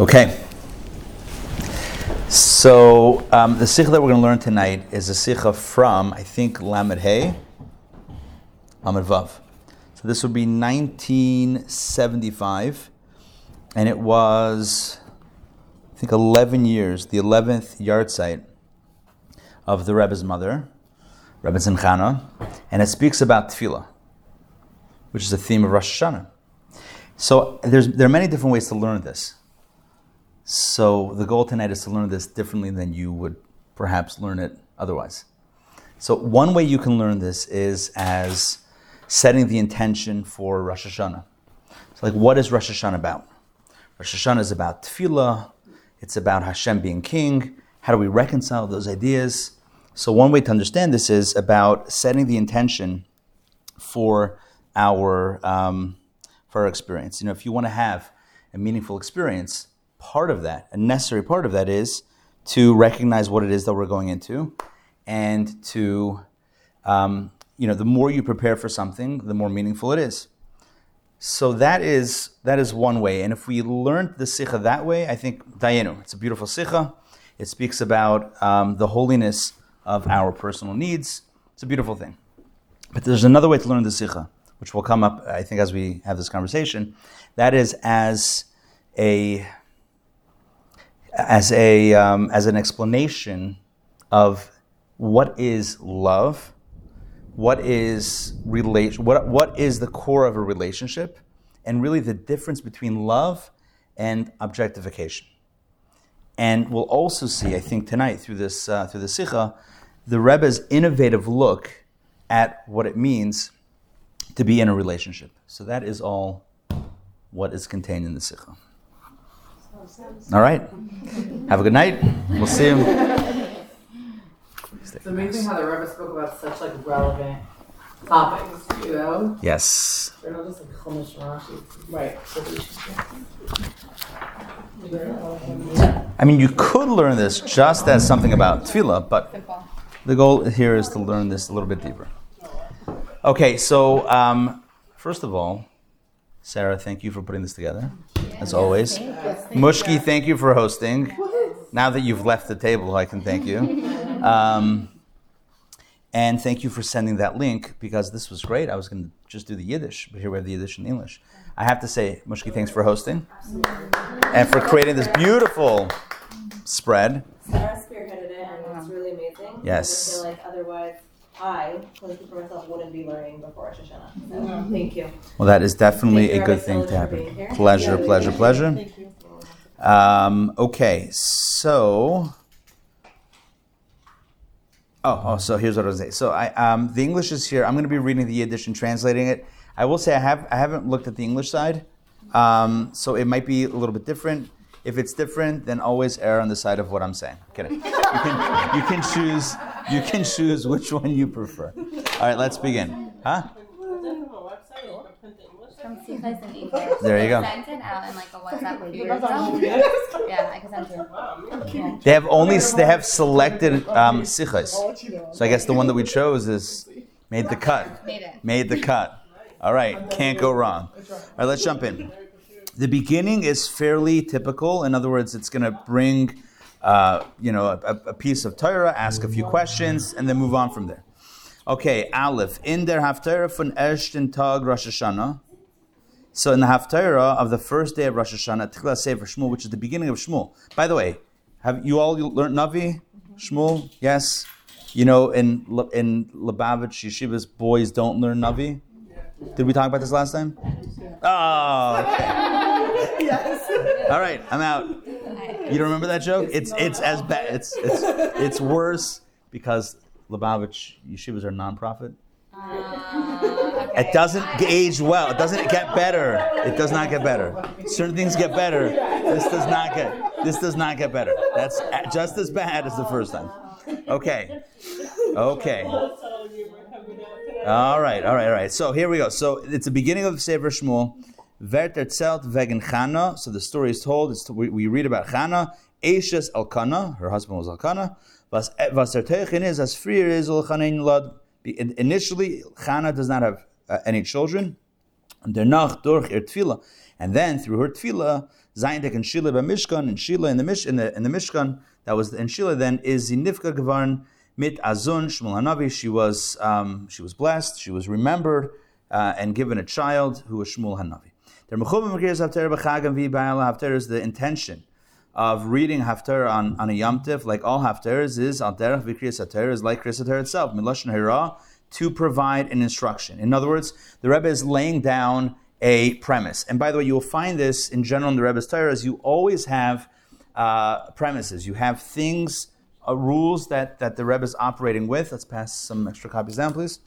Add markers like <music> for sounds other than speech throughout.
Okay. So um, the sikha that we're going to learn tonight is a sikha from, I think, Lamed Hey, Lamed Vav. So this would be 1975, and it was, I think, 11 years, the 11th yahrzeit of the Rebbe's mother, Rebbetzin Chana, and it speaks about tefillah, which is the theme of Rosh Hashanah. So there's, there are many different ways to learn this. So the goal tonight is to learn this differently than you would perhaps learn it otherwise. So one way you can learn this is as setting the intention for Rosh Hashanah. So like what is Rosh Hashanah about? Rosh Hashanah is about tefillah, it's about Hashem being king. How do we reconcile those ideas? So one way to understand this is about setting the intention for our um, for our experience. You know, if you want to have a meaningful experience, part of that, a necessary part of that is to recognize what it is that we're going into and to, um, you know, the more you prepare for something, the more meaningful it is. So that is that is one way. And if we learned the sikha that way, I think dayenu. It's a beautiful sikha. It speaks about um, the holiness of our personal needs. It's a beautiful thing. But there's another way to learn the sikha, which will come up, I think, as we have this conversation. That is as a as a um, as an explanation of what is love, what is relation, what what is the core of a relationship, and really the difference between love and objectification. And we'll also see, I think, tonight through this uh, through the sikha, the Rebbe's innovative look at what it means to be in a relationship. So that is all what is contained in the sikha. All right. Have a good night. We'll see you. It's amazing how the Rebbe spoke about such like relevant topics, you know? Yes. They're not just like Chumash Rashi. Right. So we should- I mean, you could learn this just as something about tefillah, but the goal here is to learn this a little bit deeper. Okay, so um, first of all, Sarah, thank you for putting this together, as always. Mushki, thank you for hosting. Now that you've left the table, I can thank you. <laughs> Um, and thank you for sending that link because this was great. I was going to just do the Yiddish, but here we have the Yiddish and English. I have to say, Mushki, thanks for hosting and for creating this beautiful spread. Sarah spearheaded it, and it's really amazing. Yes. I feel like otherwise, I, speaking for myself, wouldn't be learning before Rosh Hashanah. So thank you. Well, that is definitely Thank you, a good Rabbi thing to Phillips, for happen. being here. Pleasure, pleasure, pleasure. Um, okay, so. Oh, oh, so here's what I was saying. So I, um, the English is here. I'm going to be reading the Yiddish and translating it. I will say I have I haven't looked at the English side, um, so it might be a little bit different. If it's different, then always err on the side of what I'm saying. Kidding. You can, you can choose you can choose which one you prefer. All right, let's begin. Huh? From Sikhs in English. There you go. Sent it out in like a WhatsApp group yourself. Yeah, I can send you. They have only they have selected um, sikhs. So I guess the one that we chose is made the cut. Made it. Made the cut. All right, can't go wrong. All right, let's jump in. The beginning is fairly typical. In other words, it's going to bring, uh, you know, a, a piece of Torah, ask a few questions, and then move on from there. Okay, Aleph. In der Haftarah von ersten Tag Rosh Hashanah. So in the Haftarah of the first day of Rosh Hashanah, Tchila Sefer Shmuel, which is the beginning of Shmuel. By the way, have you all learned Navi? Shmuel? Yes? You know, in, in Lubavitch Yeshiva's boys don't learn Navi? Did we talk about this last time? Oh, okay. <laughs> All right, I'm out. You don't remember that joke? It's it's as bad. It's it's it's worse because Lubavitch yeshivas are nonprofit. Uh, it doesn't age well. It doesn't get better. It does not get better. Certain things get better. This does not get. This does not get better. That's just as bad as the first time. Okay. Okay. All right. All right. All right. So here we go. So it's the beginning of the Sefer Shmuel. Vert erzählt wegen Chana. So the story is told. It's, we, we read about Chana. Eshes Elkanah. Her husband was Elkanah. Was was er is as frier is. Initially, Chana does not have uh, any children. Tefillah. And then through her Tefillah, Zayin and Shila by Mishkan, and Shila in the, Mish, in the, in the Mishkan, that was, in Shila then is Zinifka Gevarn mit Azun Shmuel Hanavi. She was, um, she was blessed, she was remembered, uh, and given a child who was Shmuel Hanavi. The intention of reading Haftarah on, on a Yom like all Haftarahs, is is like Kriyas Haftarah itself. To provide an instruction. In other words, the Rebbe is laying down a premise. And by the way, you will find this in general in the Rebbe's Torah, you always have uh, premises. You have things, uh, rules that, that the Rebbe is operating with. Let's pass some extra copies down, please.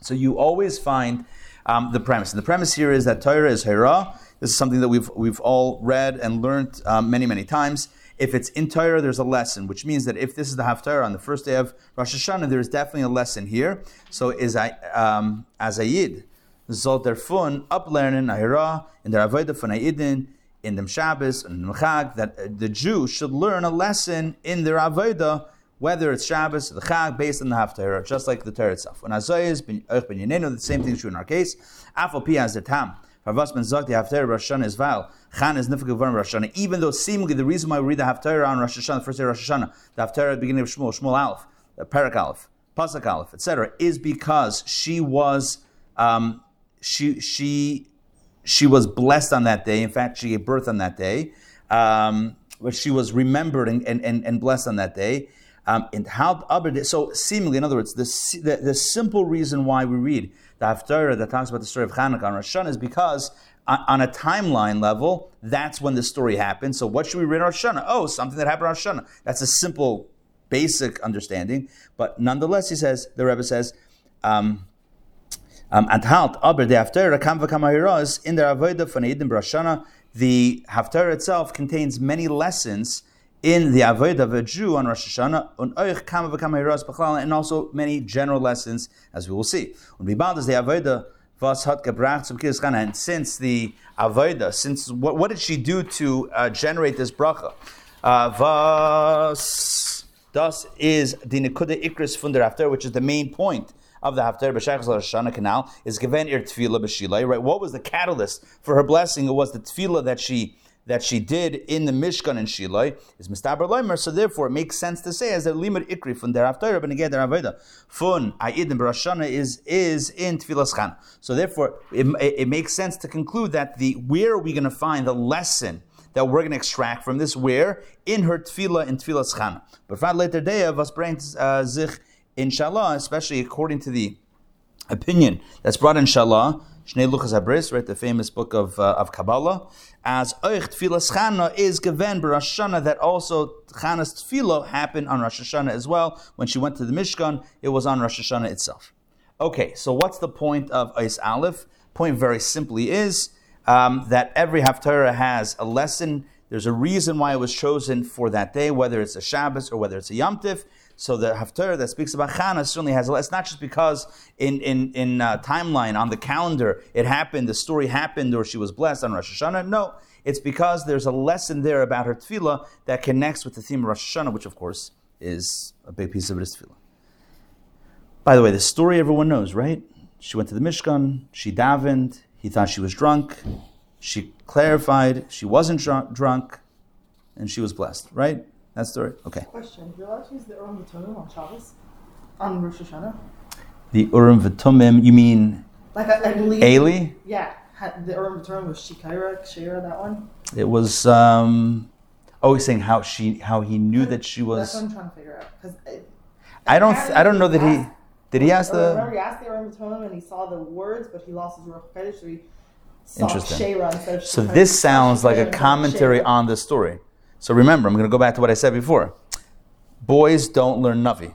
So you always find um, the premise. And the premise here is that Torah is Hera. This is something that we've, we've all read and learned um, many, many times. If it's in Torah, there's a lesson, which means that if this is the Haftarah on the first day of Rosh Hashanah, there's definitely a lesson here. So is I um, as a Yid, soll der fun uplernen Ahira in der Avodah von Ayidin, in dem Shabbos and the Chag, that uh, the Jew should learn a lesson in their Avodah, whether it's Shabbos the Chag, based on the Haftarah, just like the Torah itself. When Azayis, ben Yinenu, the same thing is true in our case. Afal Pi Hashanah. Even though seemingly the reason why we read the Haftarah on Rosh Hashanah, the first day of Rosh Hashanah, the Haftarah at the beginning of Shmuel, Shmuel Aleph, the Parak Aleph, Pasuk Aleph, etc., is because she was um, she she she was blessed on that day. In fact, she gave birth on that day. Um, but she was remembered and, and, and blessed on that day. Um, and how so seemingly, in other words, the, the, the simple reason why we read the Haftarah that talks about the story of Chana on Rosh Hashanah is because on, a timeline level, that's when the story happened. So what should we read on Rosh Hashanah? Oh, something that happened on Rosh Hashanah. That's a simple, basic understanding. But nonetheless, he says, the Rebbe says, um, um, and halt, aber the Haftarah kam v'kamahiros in the Avodah Brashana. The Haftarah itself contains many lessons in the Avodah of a Jew on Rosh Hashanah, and also many general lessons, as we will see. And since the Avodah, since what, what did she do to uh, generate this bracha? Uh, das is the Nekuda Ikris von der Haftarah, which is the main point of the Haftarah B'Shachas Shana Canal is given ir tefillah b'shilai. Right? What was the catalyst for her blessing? It was the tefillah that she that she did in the Mishkan and Shilai is Mistaber Leimer, so therefore it makes sense to say as the Limud Ikri from der Haftarah, but again der Aveda fun Ayid and Barashana is is in Tfilas Chan. So therefore it, it, makes sense to conclude that the where are we going to find the lesson that we're going to extract from this where in her tefillah in tefillas chana. But later day of us brings uh, zich inshallah, especially according to the opinion that's brought in Shalah, Shnei Luchas Habris, right, the famous book of, uh, of Kabbalah, as Oich Tfilas Chana is given Rosh Hashanah, that also Chana's Tfilah happened on Rosh Hashanah as well. When she went to the Mishkan, it was on Rosh Hashanah itself. Okay, so what's the point of Ais Aleph? Point very simply is um, that every Haftarah has a lesson. There's a reason why it was chosen for that day, whether it's a Shabbos or whether it's a Yom Tif. So the Haftarah that speaks about Chana certainly has a It's not just because in in in uh, timeline on the calendar it happened, the story happened, or she was blessed on Rosh Hashanah. No, it's because there's a lesson there about her tefillah that connects with the theme of Rosh Hashanah, which of course is a big piece of is tefillah. By the way, the story everyone knows, right? She went to the Mishkan, she davened, he thought she was drunk, she clarified she wasn't drunk, and she was blessed, right? That story? Okay. Question. Do You're allowed to use the Urim V'Tumim on Shabbos? On Rosh Hashanah? The Urim V'Tumim, you mean like I, I believe Eli? Yeah. The Urim V'Tumim was Shikaira, Shira, that one? It was um oh he's saying how she how he knew that she was That's what I'm trying to figure out. Because I don't I don't know that he did he ask the remember he asked the Urim V'Tumim and he saw the words but he lost his Ruach so he saw Interesting. Shira so this sounds like a commentary on the story. So remember, I'm going to go back to what I said before. Boys don't learn Navi.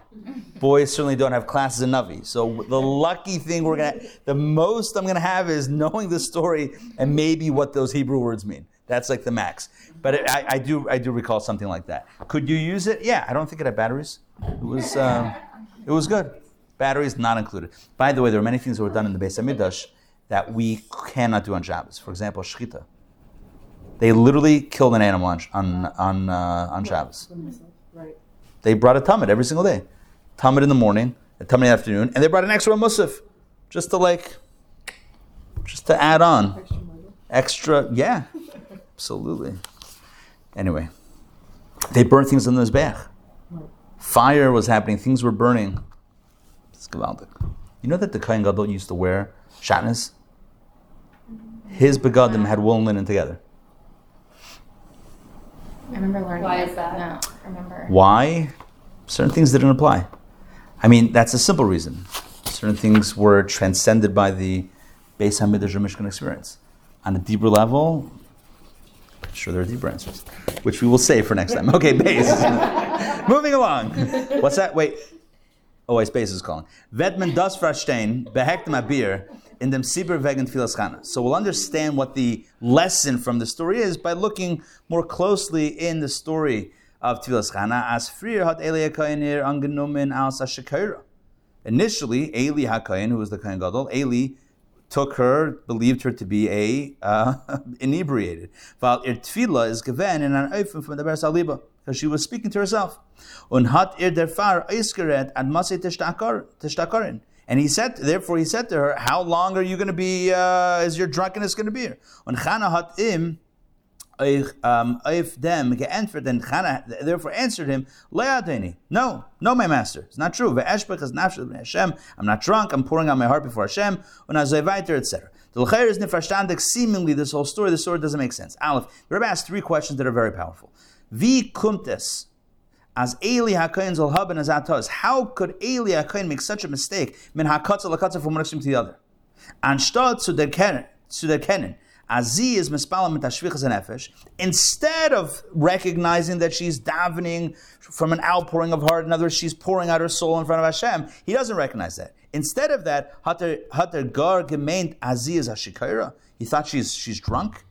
Boys certainly don't have classes in Navi. So the lucky thing we're going to, the most I'm going to have is knowing the story and maybe what those Hebrew words mean. That's like the max. But I, I do, I do recall something like that. Could you use it? Yeah, I don't think it had batteries. It was, um, it was good. Batteries not included. By the way, there are many things that were done in the Beis Hamikdash that we cannot do on Shabbos. For example, shchita. They literally killed an animal on on on, uh, on Shabbos. Right. They brought a tamid every single day, tamid in the morning, a tamid in the afternoon, and they brought an extra musaf, just to like just to add on. Extra, yeah, absolutely. Anyway, they burned things in the Mizbeach. Fire was happening, things were burning. It's gewaldig. You know that the Kohen Gadol used to wear shatnez? His begadim had wool and linen together. I remember learning. Why is that? No, I remember. Why? Certain things didn't apply. I mean, that's a simple reason. Certain things were transcended by the Beis Hamikdash or Mishkan experience. On a deeper level, I'm sure there are deeper answers, which we will save for next time. Okay, base. <laughs> Moving along. What's that? Wait. Oh, wait, space is calling. Vetman das verstehen, behektem abir, in dem Sibir wegen Tfilas Chana. So we'll understand what the lesson from the story is by looking more closely in the story of Tfilas Chana. As frier hat Eli HaKoyen hier angenommen als a Shekira. Initially, Eli HaKoyen, who was the Kohen Gadol, Eli took her, believed her to be a uh, <laughs> inebriated. While ir tefillah is given in an oifen from the Beres Aliba, because she was speaking to herself. Und hat ir der Far eisgeret ad masei tishtakarin. And he said, therefore, he said to her, "How long are you going to be? Uh, is your drunkenness going to be here?" Und Chana hat im um, if them geantwortet, and Chana therefore answered him, Leadeni, no, no, my master, it's not true. I'm not drunk. I'm pouring out my heart before Hashem. Etc. The l'chayer is nifrashtandik. Seemingly, this whole story, the story doesn't make sense. Aleph, the Rebbe asked three questions that are very powerful. Vi kumtes. As Eli HaKohen Zol Haben how could Eli HaKohen make such a mistake? Min HaKatza LaKatza from one extreme to the other. Is mit hashvichas. Instead of recognizing that she's davening from an outpouring of heart, in other words, she's pouring out her soul in front of Hashem, he doesn't recognize that. Instead of that, hater gar gemeint Azi is hashikaira. He thought she's she's drunk.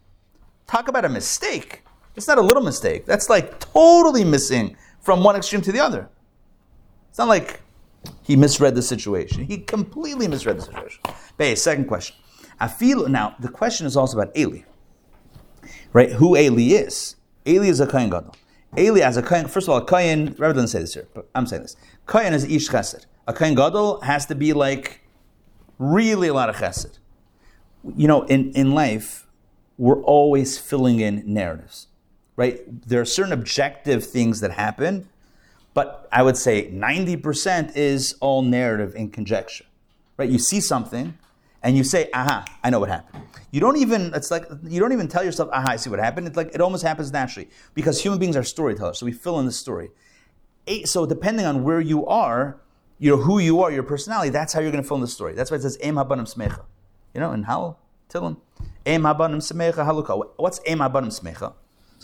Talk about a mistake. It's not a little mistake. That's like totally missing from one extreme to the other. It's not like he misread the situation. He completely misread the situation. Bay, second question. Feel now the question is also about Eli, right? Who Eli is? Eli is a kohen gadol. Eli as a kohen. First of all, a kohen. Rabbi doesn't say this here, but I'm saying this. Kohen is ish chesed. A kohen gadol has to be like really a lot of chesed. You know, in in life, we're always filling in narratives, right? There are certain objective things that happen, but I would say 90% is all narrative and conjecture, right? You see something and you say, aha, I know what happened. You don't even, it's like, you don't even tell yourself, aha, I see what happened. It's like, it almost happens naturally because human beings are storytellers, so we fill in the story. Eight, so depending on where you are, you know, who you are, your personality, that's how you're going to fill in the story. That's why it says, Em habanim smecha. You know, in Hal, Tillim. Em habanim smecha haluka. What's Em habanim smecha?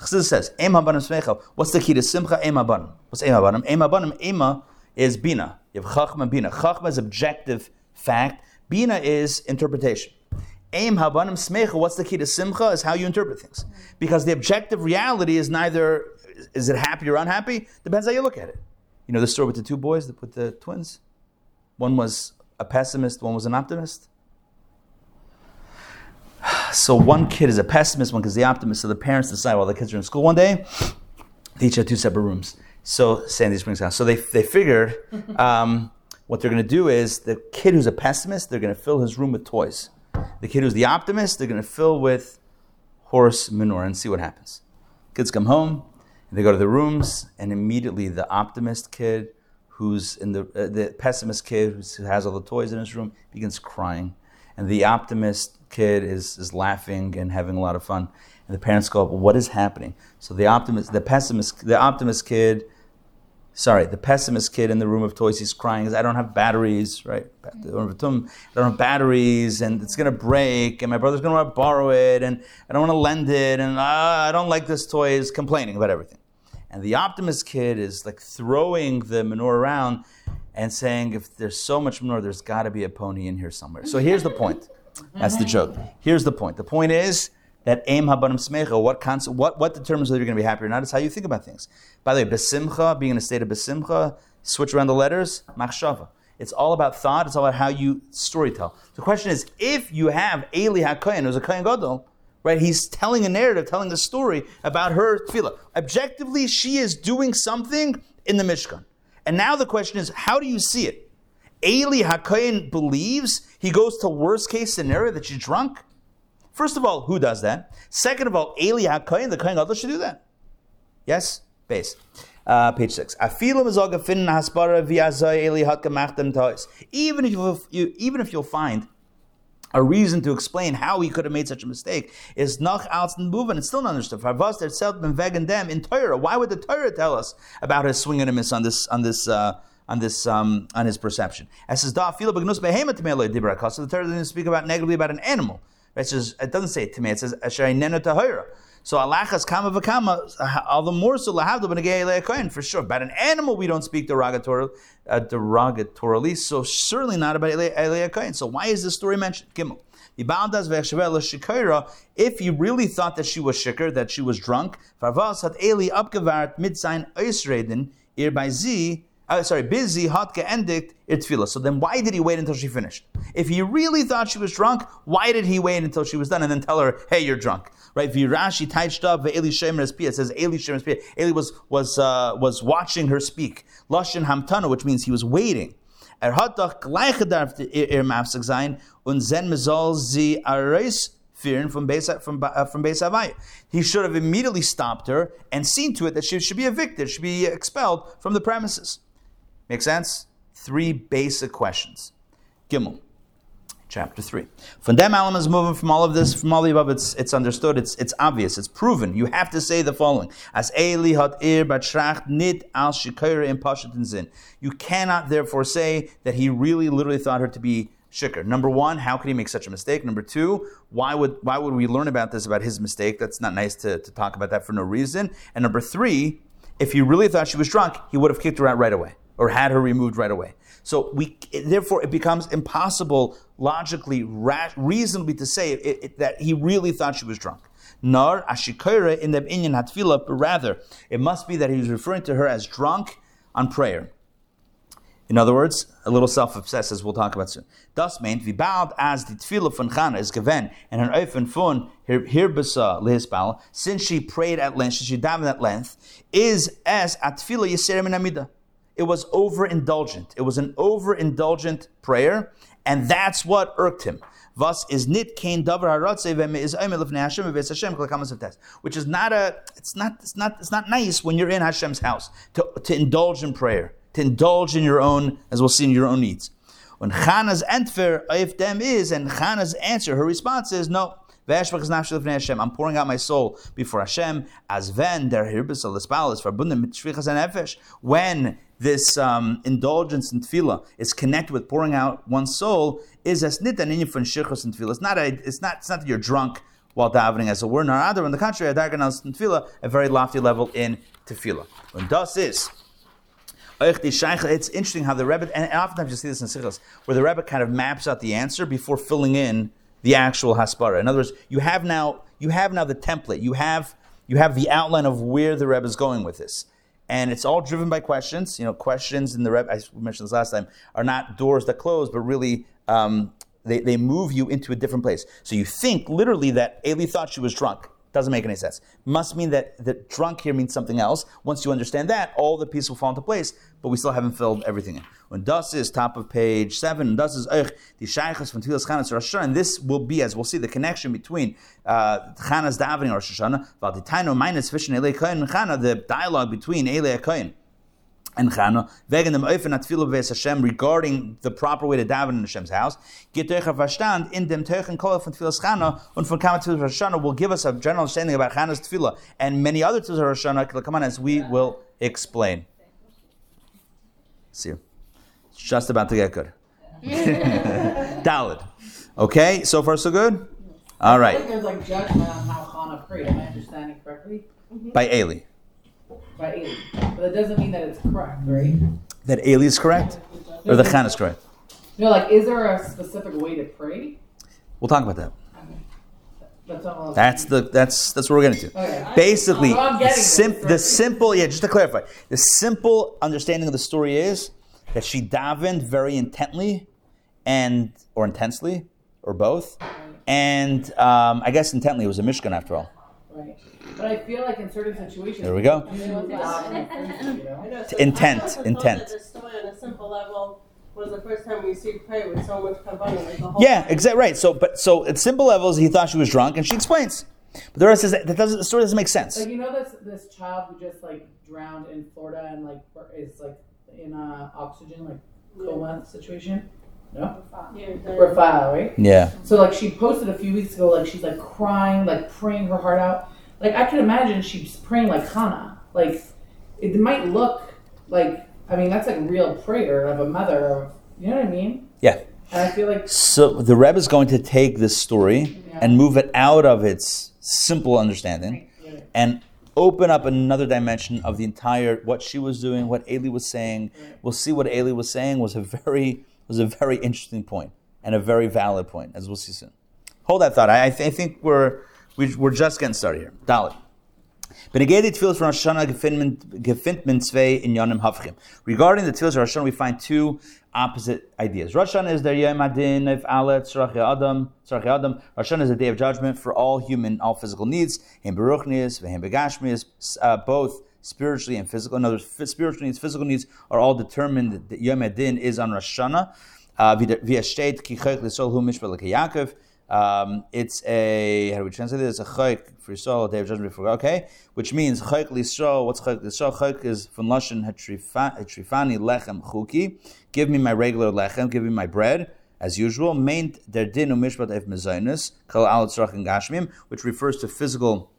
Chassidus says, Em habanim smecha. What's the key to simcha? Em habanim. What's Em habanim? Em habanim, Ema is bina. You have chachma bina. Chachma is objective fact. Bina is interpretation. Aim habanim smecha. What's the key to simcha? Is how you interpret things. Because the objective reality is neither is it happy or unhappy. Depends how you look at it. You know the story with the two boys, with the twins. One was a pessimist. One was an optimist. <sighs> So one kid is a pessimist, one kid is the optimist. So the parents decide while the kids are in school one day, they each have two separate rooms. So Sandy Springs house. So they they figured. <laughs> Um, what they're going to do is the kid who's a pessimist, they're going to fill his room with toys. The kid who's the optimist, they're going to fill with horse manure and see what happens. Kids come home, and they go to their rooms, and immediately the optimist kid, who's in the uh, the pessimist kid who has all the toys in his room, begins crying, and the optimist kid is is laughing and having a lot of fun. And the parents go, well, "What is happening?" So the optimist, the pessimist, the optimist kid sorry, the pessimist kid in the room of toys, he's crying I don't have batteries, right? I don't have batteries and it's going to break and my brother's going to want to borrow it and I don't want to lend it and uh, I don't like this toy, is complaining about everything. And the optimist kid is like throwing the manure around and saying, if there's so much manure, there's got to be a pony in here somewhere. So here's the point. That's the joke. Here's the point. The point is, that aim habanim smecha, what, what, what determines whether you're going to be happy or not is how you think about things. By the way, besimcha, being in a state of besimcha, switch around the letters, machshava. It's all about thought. It's all about how you storytell. The question is, if you have Eli HaKoyen, who's a Kohen Gadol, right? He's telling a narrative, telling a story about her tefillah. Objectively, she is doing something in the Mishkan. And now the question is, how do you see it? Eli HaKohen believes he goes to worst case scenario that she's drunk? First of all, who does that? Second of all, Eli HaKohen, the Kohen Gadol should do that. Yes? Base. Uh, page six. Even if you, even if you'll find a reason to explain how he could have made such a mistake is noch and moving. It's still not understood. Farvas itself been vegan them in Torah. Why would the Torah tell us about his swing and a miss on this on this uh, on this um, on his perception? As says da filo begnus behemoth to dibra So the Torah doesn't speak about negatively about an animal. It, says, it doesn't say to me. It says asher tahira. So alachas kama v'kama, all the more so lahavdu b'negei for sure. About an animal, we don't speak derogatorily, uh, derogatorily. So certainly not about elei kohen. So why is this story mentioned? Gimel. If he really thought that she was shikr, that she was drunk, farvas hat eli abgewart mit sein Eisreden ihr bei sie uh, sorry, busy, hotke endikt, tefillah. So then why did he wait until she finished? If he really thought she was drunk, why did he wait until she was done and then tell her, hey, you're drunk? Right? Virashi taiched Eli shemer It says Eli shemer Eli was, was, uh, was watching her speak. Lashon hamtana, which means he was waiting. Er zen from from, uh, from. He should have immediately stopped her and seen to it that she should be evicted, should be expelled from the premises. Make sense? Three basic questions. Gimel, chapter 3. From them, is moving from all of this, from all the above, it's, it's understood, it's, it's obvious, it's proven. You have to say the following. As Eli ir nit al in zin. You cannot therefore say that he really literally thought her to be shikr. Number one, how could he make such a mistake? Number two, why would why would we learn about this about his mistake? That's not nice to, to talk about that for no reason. And number three, if he really thought she was drunk, he would have kicked her out right away or had her removed right away. So we, therefore, it becomes impossible logically, ra- reasonably to say it, it, that he really thought she was drunk. Nar ashikira in the inyan hatfila, but rather it must be that he was referring to her as drunk on prayer. In other words, a little self-obsessed, as we'll talk about soon. Das meint, wie bald as the tefillah von Chana is given, and her oifen fun hirbasa lihisbal, since she prayed at length, since she davened at length, is as at tefillah yisere min it was overindulgent. It was an overindulgent prayer, and that's what irked him. Vas is nit kain davar is Hashem which is not a it's not it's not it's not nice when you're in Hashem's house to, to indulge in prayer, to indulge in your own, as we'll see in your own needs. When Chana's entfer if them is, and Chana's answer, her response is no. I'm pouring out my soul before Hashem. As when der hirbis is verbunden mit shvichas When this um, indulgence in tefillah is connected with pouring out one's soul, is as nit an from shirchus in tefillah. It's not a, it's not, it's not that you're drunk while davening as a word, nor other. On the contrary, a darganas in tefillah, a very lofty level in tefillah. When das is. It's interesting how the Rebbe, and oftentimes you see this in Sichos, where the Rebbe kind of maps out the answer before filling in the actual haspara. In other words, you have now you have now the template. You have you have the outline of where the Rebbe is going with this and it's all driven by questions. You know, questions in the Rebbe, I mentioned this last time, are not doors that close, but really um, they, they move you into a different place. So you think literally that Eli thought she was drunk. Doesn't make any sense. Must mean that, the drunk here means something else. Once you understand that, all the pieces will fall into place, but we still haven't filled everything in. When das is top of page seven, das is euch, the shaykhs from Tfilas Chanas Rosh and this will be, as we'll see, the connection between uh, Chanas davening Rosh Hashanah, Valditaino minus Fishin Elei Kohen Chana, the dialogue between Elei Kohen and Chana, wegen dem Öfen hat viele Beis Hashem regarding the proper way to daven in Hashem's house, geht euch Verstand in dem Teuchen Kol von Tfilas Chana und von Kama Tfilas Rosh Hashanah will give us a general understanding about Chana's Tfilah and many other Tfilas Rosh Hashanah, come on, as we will explain. See you. It's just about to get good. <laughs> Dalid. Okay, so far so good? All right. I think there's like judgment on how Chana prayed. Am I understanding correctly? By Eli by Eli. But that doesn't mean that it's correct, right? That Eli is correct? Or the Chan is correct? No, like, is there a specific way to pray? We'll talk about that. That's, that's the that's that's what we're getting to. Okay. Basically, sim- the simple yeah. Just to clarify, the simple understanding of the story is that she davened very intently, and or intensely, or both, and um, I guess intently it was a mishkan after all. Right. But I feel like in certain situations, there we go. Intent, intent. The story on a simple level. was the first time we see pray with so much kavanah, like the whole. Yeah, exactly right. So, but so at simple levels, he thought she was drunk, and she explains. But the rest is that doesn't the story doesn't make sense. Like you know this this child who just like drowned in Florida and like is like in a oxygen like coma situation. No, Yeah, Rafael, right? Yeah, So like she posted a few weeks ago, like she's like crying, like praying her heart out. Like I can imagine she's praying like Hannah. Like it might look like I mean that's like real prayer of a mother. Of, you know what I mean? yeah. And I feel like So the Reb is going to take this story and move it out of its simple understanding yeah, and open up another dimension of the entire what she was doing, what Eli was saying. We'll see what Eli was saying was a very was a very interesting point and a very valid point, as we'll see soon. Hold that thought. I, I, th- I think we're we, we're just getting started here. Dalit. Regarding the tefillas of Rosh Hashanah, we find two opposite ideas. Rosh Hashanah is der Yom Adin of Alet Tzarech Adam. Tzarech Adam. Rosh Hashanah is a day of judgment for all human, all physical needs. Him beruchnias, v'him begashmias, uh, both spiritually and physical. In other words, spiritual needs, physical needs are all determined. that Yom Adin is on Rosh Hashanah. Uh, Um, it's a how do we translate this? A chayk for Yisrael, day of judgment before. Okay, which means chayk l'Yisrael. What's chayk l'Yisrael? Chayk is from lashon hatrifani lechem chuki. Give me my regular lechem. Give me my bread as usual. Main der din umishpat ev mezainis kol al tzrachin gashmim, which refers to physical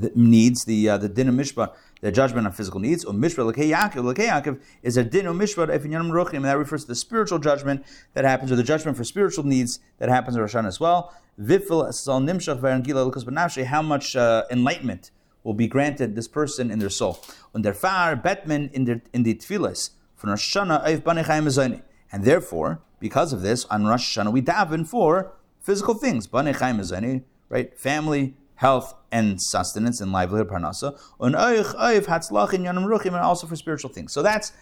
the needs, the uh, the din of mishpat, the judgment on physical needs. Or mishpat lekei Yaakov, lekei Yaakov is a din of mishpat if inyanim rochim, and that refers to the spiritual judgment that happens, or the judgment for spiritual needs that happens in Rosh Hashanah as well. Vifil sal nimshach verangila lukas benafshe, how much uh, enlightenment will be granted this person in their soul. Und der far betmen in der in the tefillas from Rosh Hashanah banechayim mezoni, and therefore because of this on Rosh Hashanah we daven for physical things, banechayim mezoni, right, family health and sustenance and livelihood, parnasa, and and also for spiritual things. So that's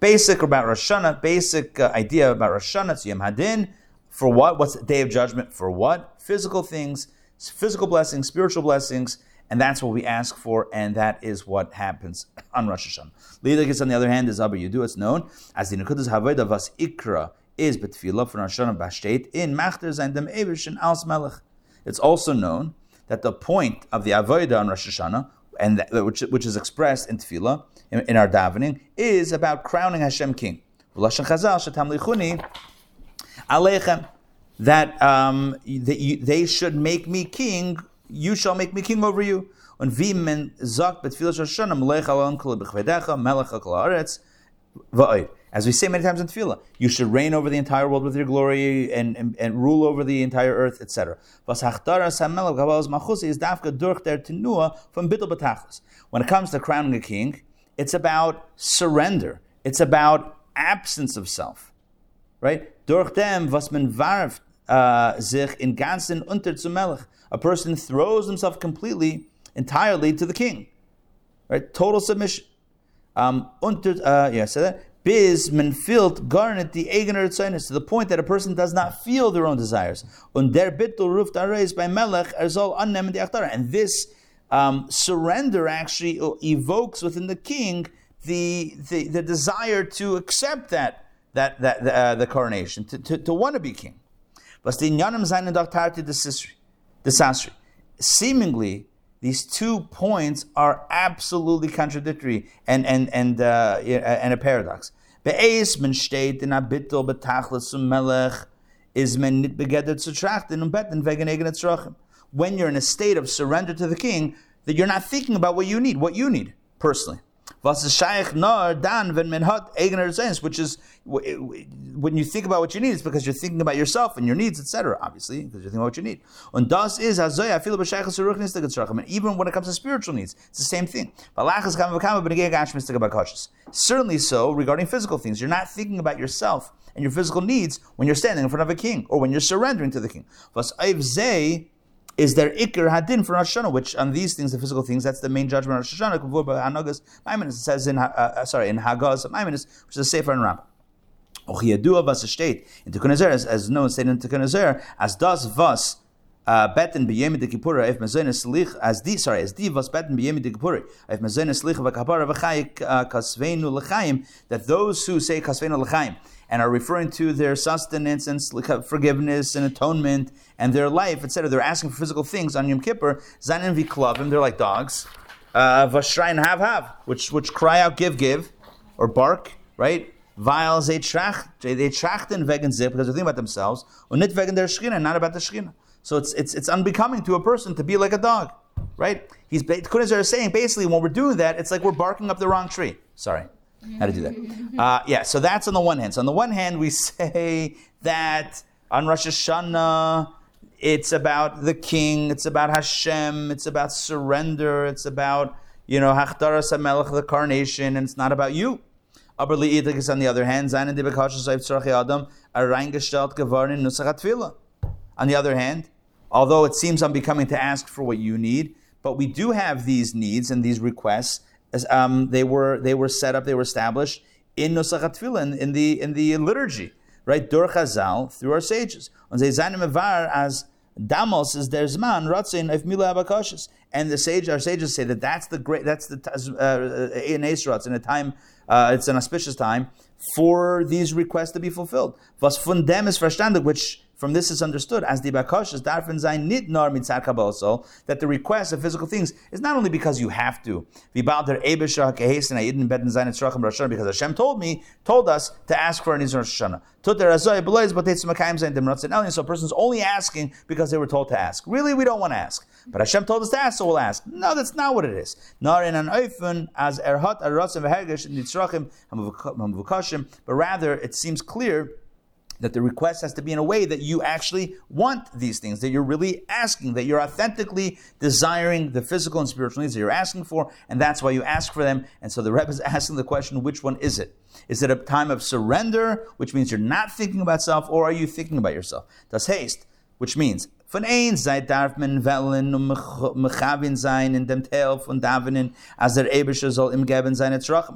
basic about Rosh Hashanah, basic uh, idea about Rosh Hashanah. It's Yom Hadin. For what? What's the day of judgment? For what? Physical things, physical blessings, spiritual blessings, and that's what we ask for, and that is what happens <laughs> on Rosh Hashanah. Lidakis, on the other hand, is Abba Yudu. It's known as the Nekudas Haveda Vas Ikra is Betfilah for Rosh Hashanah Bashtet in Machter Zaindem Evish and Als Melech. It's also known that the point of the Avodah on Rosh Hashanah, and that, which, which is expressed in Tefillah, in, in, our davening, is about crowning Hashem King. That, um, that they should make me king, you shall make me king over you. Va'oid. As we say many times in Tefillah, you should reign over the entire world with your glory and, and, and rule over the entire earth, etc. When it comes to crowning a king, it's about surrender. It's about absence of self. Right? Melech. A person throws himself completely, entirely to the king. Right? Total submission. Um, unter, uh, yeah, say that bis men filt garnet the eigener to the point that a person does not feel their own desires. Und der bittul ruft areis by melech er soll annehmen achtara. And this um, surrender actually evokes within the king the, the, the desire to accept that, that, that uh, the coronation, to, to, to want to be king. Was die Inyanim seinen doch tarte desasri. Seemingly, these two points are absolutely contradictory and and and uh, and a paradox. In betachlis melech is men nit. When you're in a state of surrender to the king, that you're not thinking about what you need, what you need personally. Was shaykh nar dan wenn men hat eigener sense, which is when you think about what you need, it's because you're thinking about yourself and your needs, etc. Obviously, because you're thinking about what you need. And das is azoy I feel And even when it comes to spiritual needs, it's the same thing. Certainly so regarding physical things. You're not thinking about yourself and your physical needs when you're standing in front of a king or when you're surrendering to the king. Is there ikr hadin for Rosh Hashanah, which on these things, the physical things, that's the main judgment of Rosh Hashanah. Kavur by Hanagas Maimonides. It says in uh, uh, sorry in Hagaz Maimonides, which is a Sefer and Rabbah. Ochiyadua vas a state in Tikkun as as known stated in Tikkun as does vas beten b'yemi de kippura if mazoin slich as di sorry as di was beten b'yemi de kippura if mazoin slich v'kapara v'chayik uh, kasveinu l'chaim that those who say kasveinu l'chaim and are referring to their sustenance and forgiveness and atonement and their life, etc. They're asking for physical things on Yom Kippur. Zanin v'klavim, they're like dogs. Uh, Vashrain have have, which which cry out, give, give, or bark, right? Weil they trach, they trachten wegen sich because they're thinking about themselves, und nicht wegen der Shechina, not about the Shechina. So it's it's it's unbecoming to a person to be like a dog, right? He's Kunezer is saying basically when we're doing that, it's like we're barking up the wrong tree. Sorry, how to do that? <laughs> Uh, yeah, so that's on the one hand. So on the one hand, we <laughs> say that on Rosh Hashanah. It's about the king. It's about Hashem. It's about surrender. It's about you know Hachdaras Hamelech, the carnation, and it's not about you. Aber li'idik is on the other hand, seinen die Bekasha Adam are reingestellt geworden in On the other hand, although it seems unbecoming to ask for what you need, but we do have these needs and these requests. As, um, they were they were set up, they were established in HaTfilah, in, the in the liturgy, right? Dur Chazal through our sages. As Damos is their zman ratzin of mila abakoshes, and the sage, our sages say that that's the great, that's the uh, in Esratz in a time, uh, it's an auspicious time for these requests to be fulfilled. Was von dem is verstandig, which from this is understood as the bakoshes darfen sein nit nor mitzad kabosol that the request of physical things is not only because you have to. Because Hashem told me, told us to ask for an Israel Shana. So a person's only asking because they were told to ask. Really, we don't want to ask. But Hashem told us to ask, so we'll ask. No, that's not what it is. Nor in an oifen as erhat aratzim v'hergesh nitzrachim hamuvukashim, but rather it seems clear that the request has to be in a way that you actually want these things, that you're really asking, that you're authentically desiring the physical and spiritual needs that you're asking for, and that's why you ask for them. And so the <laughs> Rebbe is asking the question, which one is it? Is it a time of surrender, which means you're not thinking about self, or are you thinking about yourself? Das haste, which means von darf man und sein in dem as der im.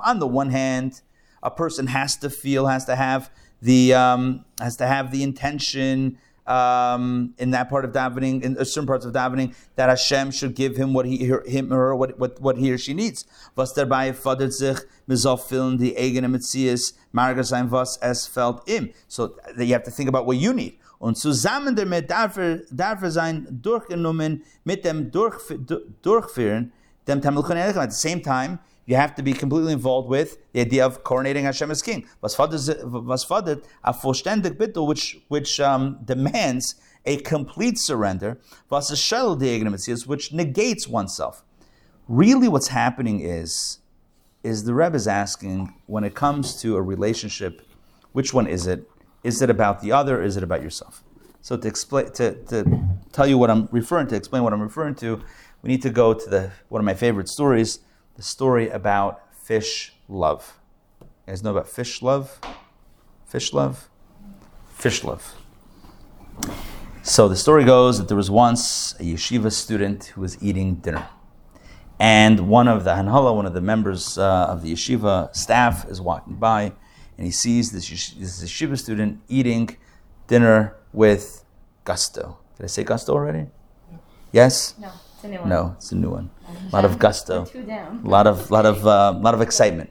On the one hand, a person has to feel, has to have the um, has to have the intention um, in that part of davening, in certain parts of davening, that Hashem should give him what he, him or her, what, what, what he or she needs. Was dabei sich misoffiln die was es fällt im. So that you have to think about what you need. Und zusammen damit darf er, darf er sein durchgenommen mit dem Durchf Durchführen, dem Tamil At the same time, you have to be completely involved with the idea of coronating Hashem as king. A vollständig which which um, demands a complete surrender. Which negates oneself. Really, what's happening is is the Rebbe is asking when it comes to a relationship, which one is it? Is it about the other? Is it about yourself? So to explain, to, to tell you what I'm referring to, explain what I'm referring to, we need to go to the one of my favorite stories the story about fish love. You guys know about fish love? Fish love? Fish love. So the story goes that there was once a yeshiva student who was eating dinner. And one of the Hanhala, one of the members uh, of the yeshiva staff, is walking by and he sees this, this yeshiva student eating dinner with gusto. Did I say gusto already? Yes? No. It's a new one. No, it's a new one. A lot of gusto. A lot of, lot of, uh, lot of excitement.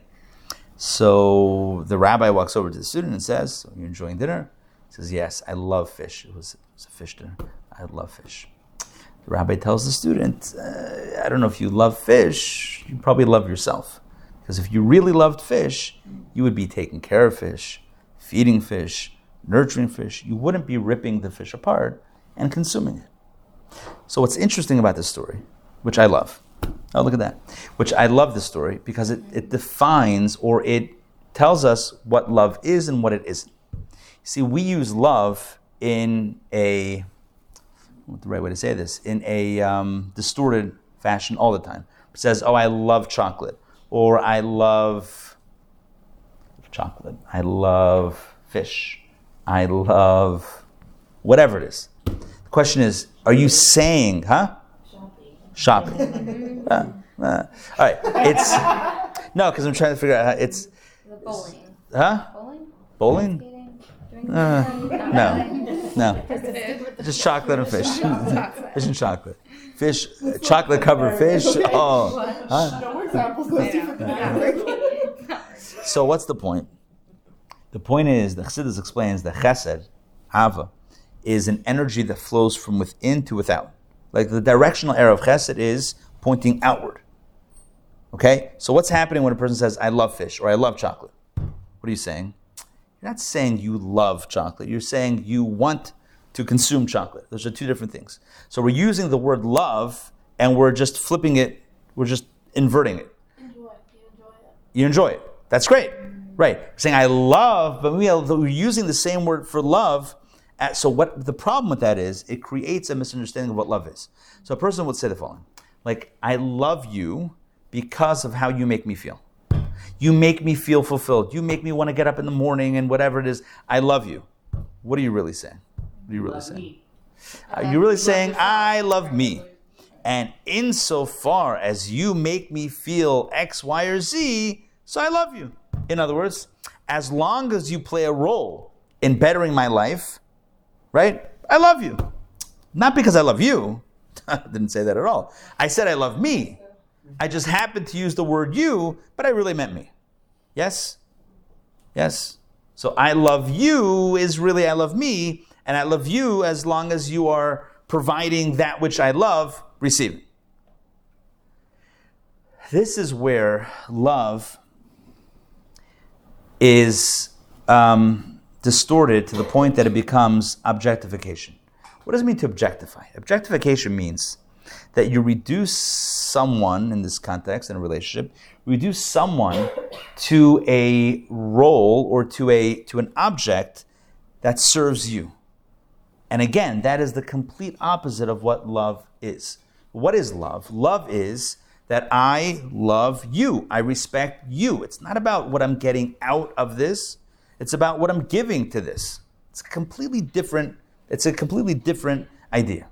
So the rabbi walks over to the student and says, so "You're enjoying dinner?" He says, "Yes, I love fish. It was, it was a fish dinner. I love fish." The rabbi tells the student, uh, "I don't know if you love fish. You probably love yourself, because if you really loved fish, you would be taking care of fish, feeding fish, nurturing fish. You wouldn't be ripping the fish apart and consuming it." So what's interesting about this story, which I love, oh look at that, which I love this story because it, it defines or it tells us what love is and what it isn't. See, we use love in a what's the right way to say this in a um, distorted fashion all the time. It says, "Oh, I love chocolate," or "I love chocolate," "I love fish," "I love whatever it is." The question is, are you saying, huh? Shopping. Shopping. <laughs> uh, uh. All right. It's no, because I'm trying to figure out how it's. Bowling. Huh? Bowling? Bowling? Uh, no, <laughs> No, just chocolate and fish. <laughs> fish and chocolate. Fish, chocolate covered fish. Oh, huh? No examples. Those different So what's the point? The point is, the Chassidus explains that Chesed, Ava, is an energy that flows from within to without. Like the directional arrow of Chesed is pointing outward. Okay? So what's happening when a person says, I love fish or I love chocolate? What are you saying? You're not saying you love chocolate. You're saying you want to consume chocolate. Those are two different things. So we're using the word love and we're just flipping it, we're just inverting it. You enjoy it. That's great. Right. We're saying I love, but we are using the same word for love. So what the problem with that is, it creates a misunderstanding of what love is. So a person would say the following, like, I love you because of how you make me feel. You make me feel fulfilled. You make me want to get up in the morning and whatever it is. I love you. What are you really saying? What are you really Love saying? me. Uh, are you really saying, I love me? And insofar as you make me feel X, Y, or Z, so I love you. In other words, as long as you play a role in bettering my life, right? I love you. Not because I love you. <laughs> I didn't say that at all. I said I love me. I just happened to use the word you, but I really meant me. Yes? Yes? So I love you is really I love me, and I love you as long as you are providing that which I love, receiving. This is where love is um, distorted to the point that it becomes objectification. What does it mean to objectify? Objectification means that you reduce someone in this context in a relationship, reduce someone to a role or to a to an object that serves you. And again, that is the complete opposite of what love is. What is love? Love is that I love you. I respect you. It's not about what I'm getting out of this. It's about what I'm giving to this. It's a completely different it's a completely different idea.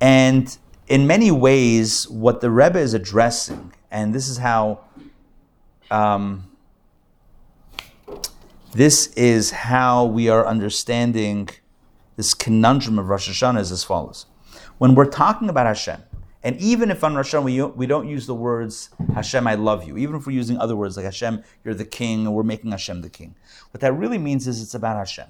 And in many ways, what the Rebbe is addressing, and this is how um, this is how we are understanding this conundrum of Rosh Hashanah is as follows. When we're talking about Hashem, and even if on Rosh we, we don't use the words Hashem, I love you, even if we're using other words like Hashem, you're the king, or we're making Hashem the king, what that really means is it's about Hashem.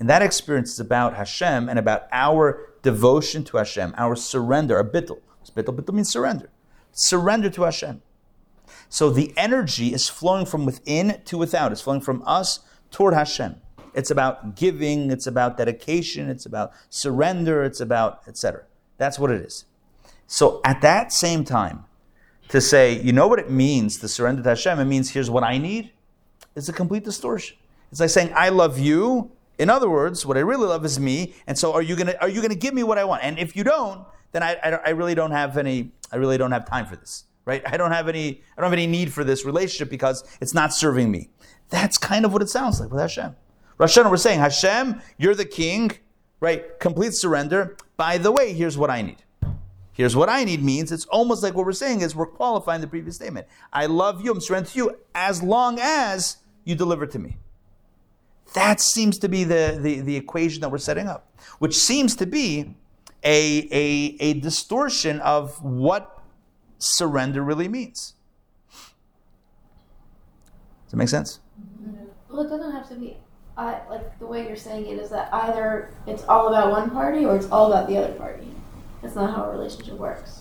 And that experience is about Hashem and about our devotion to Hashem, our surrender, a bittul. Bittul, bittul means surrender. Surrender to Hashem. So the energy is flowing from within to without. It's flowing from us toward Hashem. It's about giving, it's about dedication, it's about surrender, it's about etc. That's what it is. So at that same time, to say, you know what it means to surrender to Hashem, it means here's what I need, is a complete distortion. It's like saying, I love you. In other words, what I really love is me, and so are you gonna are you gonna give me what I want? And if you don't, then I, I, I really don't have any I really don't have time for this, right? I don't have any I don't have any need for this relationship because it's not serving me. That's kind of what it sounds like with Hashem. Rosh Hashanah, we're saying, Hashem, you're the king, right? Complete surrender. By the way, here's what I need. Here's what I need means it's almost like what we're saying is we're qualifying the previous statement. I love you, I'm surrendered to you as long as you deliver to me. That seems to be the, the, the equation that we're setting up, which seems to be a, a, a distortion of what surrender really means. Does that make sense? Well, it doesn't have to be. I like the way you're saying it is that either it's all about one party or it's all about the other party. That's not how a relationship works.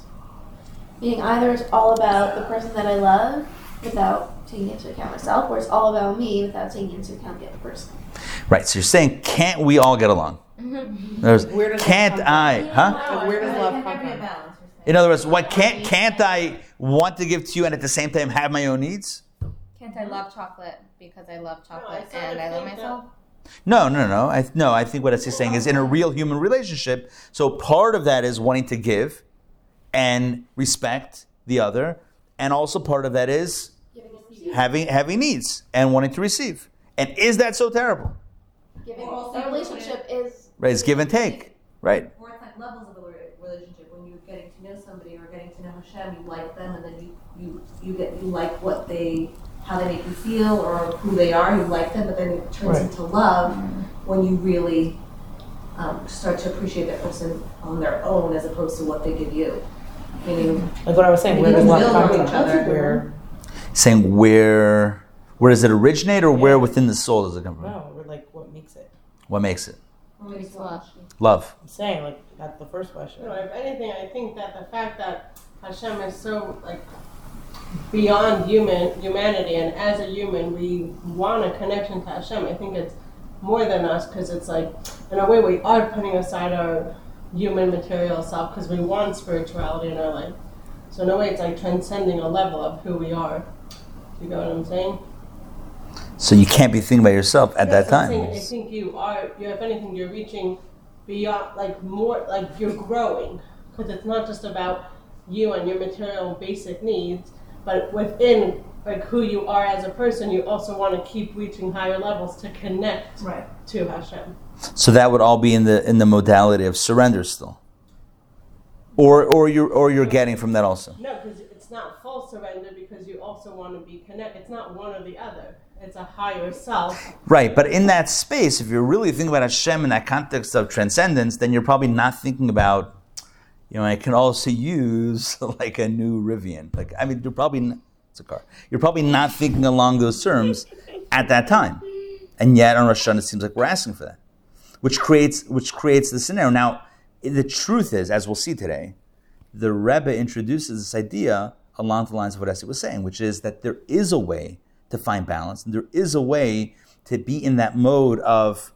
Meaning either it's all about the person that I love without taking into account myself, or it's all about me without taking into account the other person. Right. So you're saying, can't we all get along? <laughs> There's, Where does can't come from? I? Huh? Like, where does love come It can be a from? balance, you're saying. In other words, what can't can't I want to give to you and at the same time have my own needs? Can't I love chocolate because I love chocolate I and I love think that- myself? No, no, no. I no. I think what Essy's saying is in a real human relationship. So part of that is wanting to give and respect the other, and also part of that is having having needs and wanting to receive. And is that so terrible? Giving Or also relationship is Right. It's give and take. Right. Or it's like levels of a relationship. When you're getting to know somebody or getting to know Hashem, you like them, and then you you you get you like what they how they make you feel or who they are. You like them, but then it turns Right. into love when you really um, start to appreciate that person on their own as opposed to what they give you. Meaning, Like what I was saying, where does love come from? Where Saying where where does it originate or where within the soul does it come from? no, we're like what makes it. What makes it? It's love. Love. I'm saying like that's the first question. You know, if anything, I think that the fact that Hashem is so like beyond human humanity, and as a human, we want a connection to Hashem. I think it's more than us because it's like, in a way, we are putting aside our human material self because we want spirituality in our life. So in a way, it's like transcending a level of who we are. Do You get what I'm saying? So you can't be thinking about yourself at that time. saying. I think you are. You, if anything, you're reaching beyond, like more, like you're growing because it's not just about you and your material basic needs, but within like who you are as a person, you also want to keep reaching higher levels to connect Right. to Hashem. So that would all be in the in the modality of surrender still. Or or you're or you're getting from that also. No, because it's not full surrender because you also want to be connected. It's not one or the other. It's a higher self. Right, but in that space, if you're really thinking about Hashem in that context of transcendence, then you're probably not thinking about, you know, I can also use <laughs> like a new Rivian. Like, I mean, you're probably, n- it's a car. You're probably not thinking along those terms at that time. And yet on Rosh Hashanah, it seems like we're asking for that, which creates, which creates the scenario. Now, the truth is, as we'll see today, the Rebbe introduces this idea along the lines of what Essie was saying, which is that there is a way to find balance, and there is a way to be in that mode of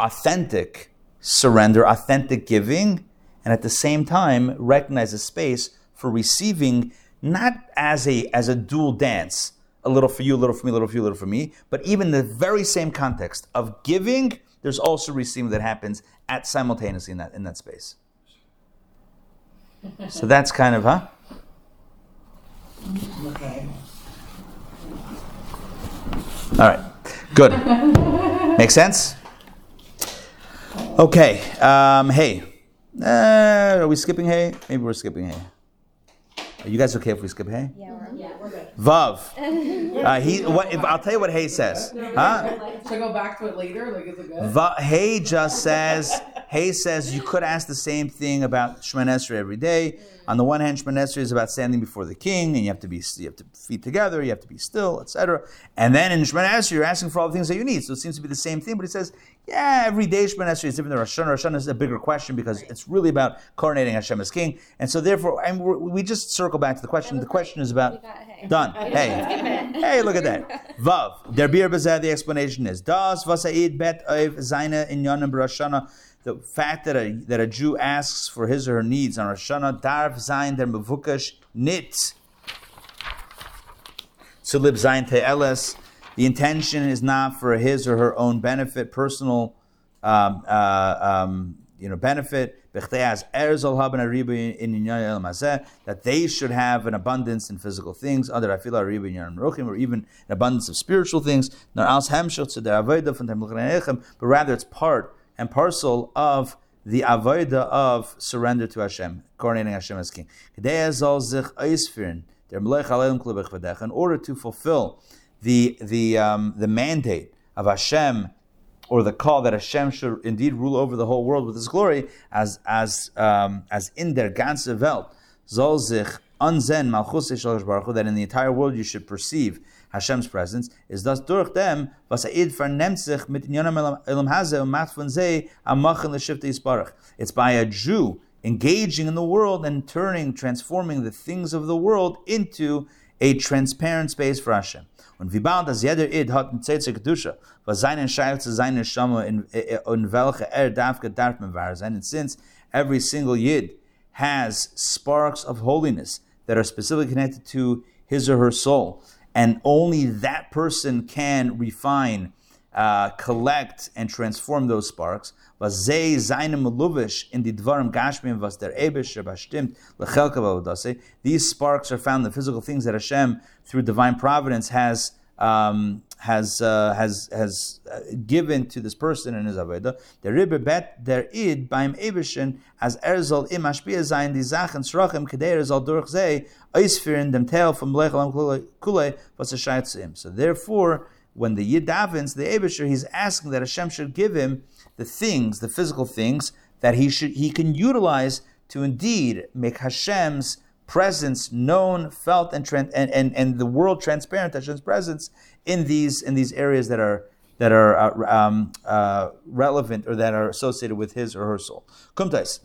authentic surrender, authentic giving, and at the same time recognize a space for receiving, not as a as a dual dance, a little for you, a little for me, a little for you, a little for me, but even the very same context of giving, there's also receiving that happens at simultaneously in that in that space. So that's kind of huh? Okay. All right, good. Make sense? Okay. Um, hey, uh, are we skipping hay? Maybe we're skipping hay. Are you guys okay if we skip hay? Yeah, we're yeah, we're good. Vav. <laughs> Uh, he. What? If, I'll tell you what hay says. Huh? Should I go back to it later? Like, is it good? Va- Hay just says, Hay says you could ask the same thing about Shemon Esrei every day. On the one hand, Shemon Esrei is about standing before the king, and you have to be, you have to feet together, you have to be still, etc. And then in Shemon Esrei, you're asking for all the things that you need. So it seems to be the same thing, but he says, yeah, every day Shemon Esrei is different than Rosh Hashanah. Rosh Hashanah is a bigger question because it's really about coronating Hashem as king. And so therefore, and we just circle back to the question. The question is about hay. Done. <laughs> Hey, hey, look at that. Vav. Der Bir the explanation is Das Vasaid Bet Oiv Zaina in Yonim Barashana. The fact that a, that a Jew asks for his or her needs on Rosh Hashanah, Darv Zain der Mevukash Nit. Sulib Zain Te'eles. The intention is not for his or her own benefit, personal um, uh, um, you know, benefit. That they should have an abundance in physical things, other or even an abundance of spiritual things. But rather it's part and parcel of the Avodah of surrender to Hashem, coronating Hashem as king. In order to fulfill the the um, the mandate of Hashem or the call that Hashem should indeed rule over the whole world with His glory, as as um, as in der ganze Welt soll anzen malchus that in the entire world you should perceive Hashem's presence, is thus durch them vernimmt sich mit Yonam Elam Hazeh und macht von sie am Machen l'shifte Yisparach. It's by a Jew engaging in the world and turning, transforming the things of the world into a transparent space for Hashem. Wie bald das jeder Id hat ein Zetzer Kedusha, was seinen Scheich zu seiner Shama in, in welche er darf gedarf man wahr sein. And since every single Yid has sparks of holiness that are specifically connected to his or her soul, and only that person can refine, uh, collect, and transform those sparks. These sparks are found in the physical things that Hashem, through divine providence, has um, has uh, has has uh, given to this person in his avodah. The ribbe bet der id beim ebischen as er soll im ashpia sein die Sachen srochem keder soll durch ze eisfirin dem tail from lechalam kule was a shayt. So therefore, when the yid davens the ebisher, he's asking that Hashem should give him the things, the physical things that he should he can utilize to indeed make Hashem's presence known, felt, and, and, and, and the world transparent, Hashem's presence in these in these areas that are that are uh, um, uh, relevant or that are associated with his or her soul. Kumtais.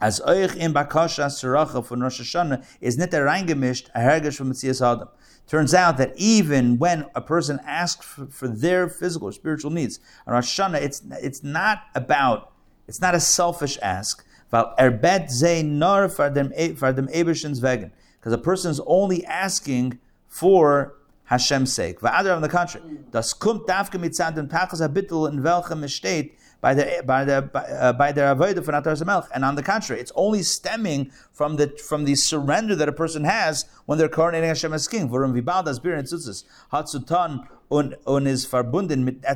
As euch in Bakasha Siracha for Rosh Hashanah is nicht reingemischt a hergish from Metzias Adam. Turns out that even when a person asks for, for their physical or spiritual needs on Rosh Hashanah, it's it's not about it's not a selfish ask. Weil erbet ze nor for dem for dem Ebershins wegen. Because a person is only asking for Hashem's sake. Va'adar on the contrary, das kommt dafke mitzad den tachas habitul in welchem es steht by the by the uh, by the avodah for Natar Melch. And on the contrary, it's only stemming from the from the surrender that a person has when they're coronating Hashem as king. Vorum vibaldas bir and tzutzis hatzutan un un is verbunden mit uh,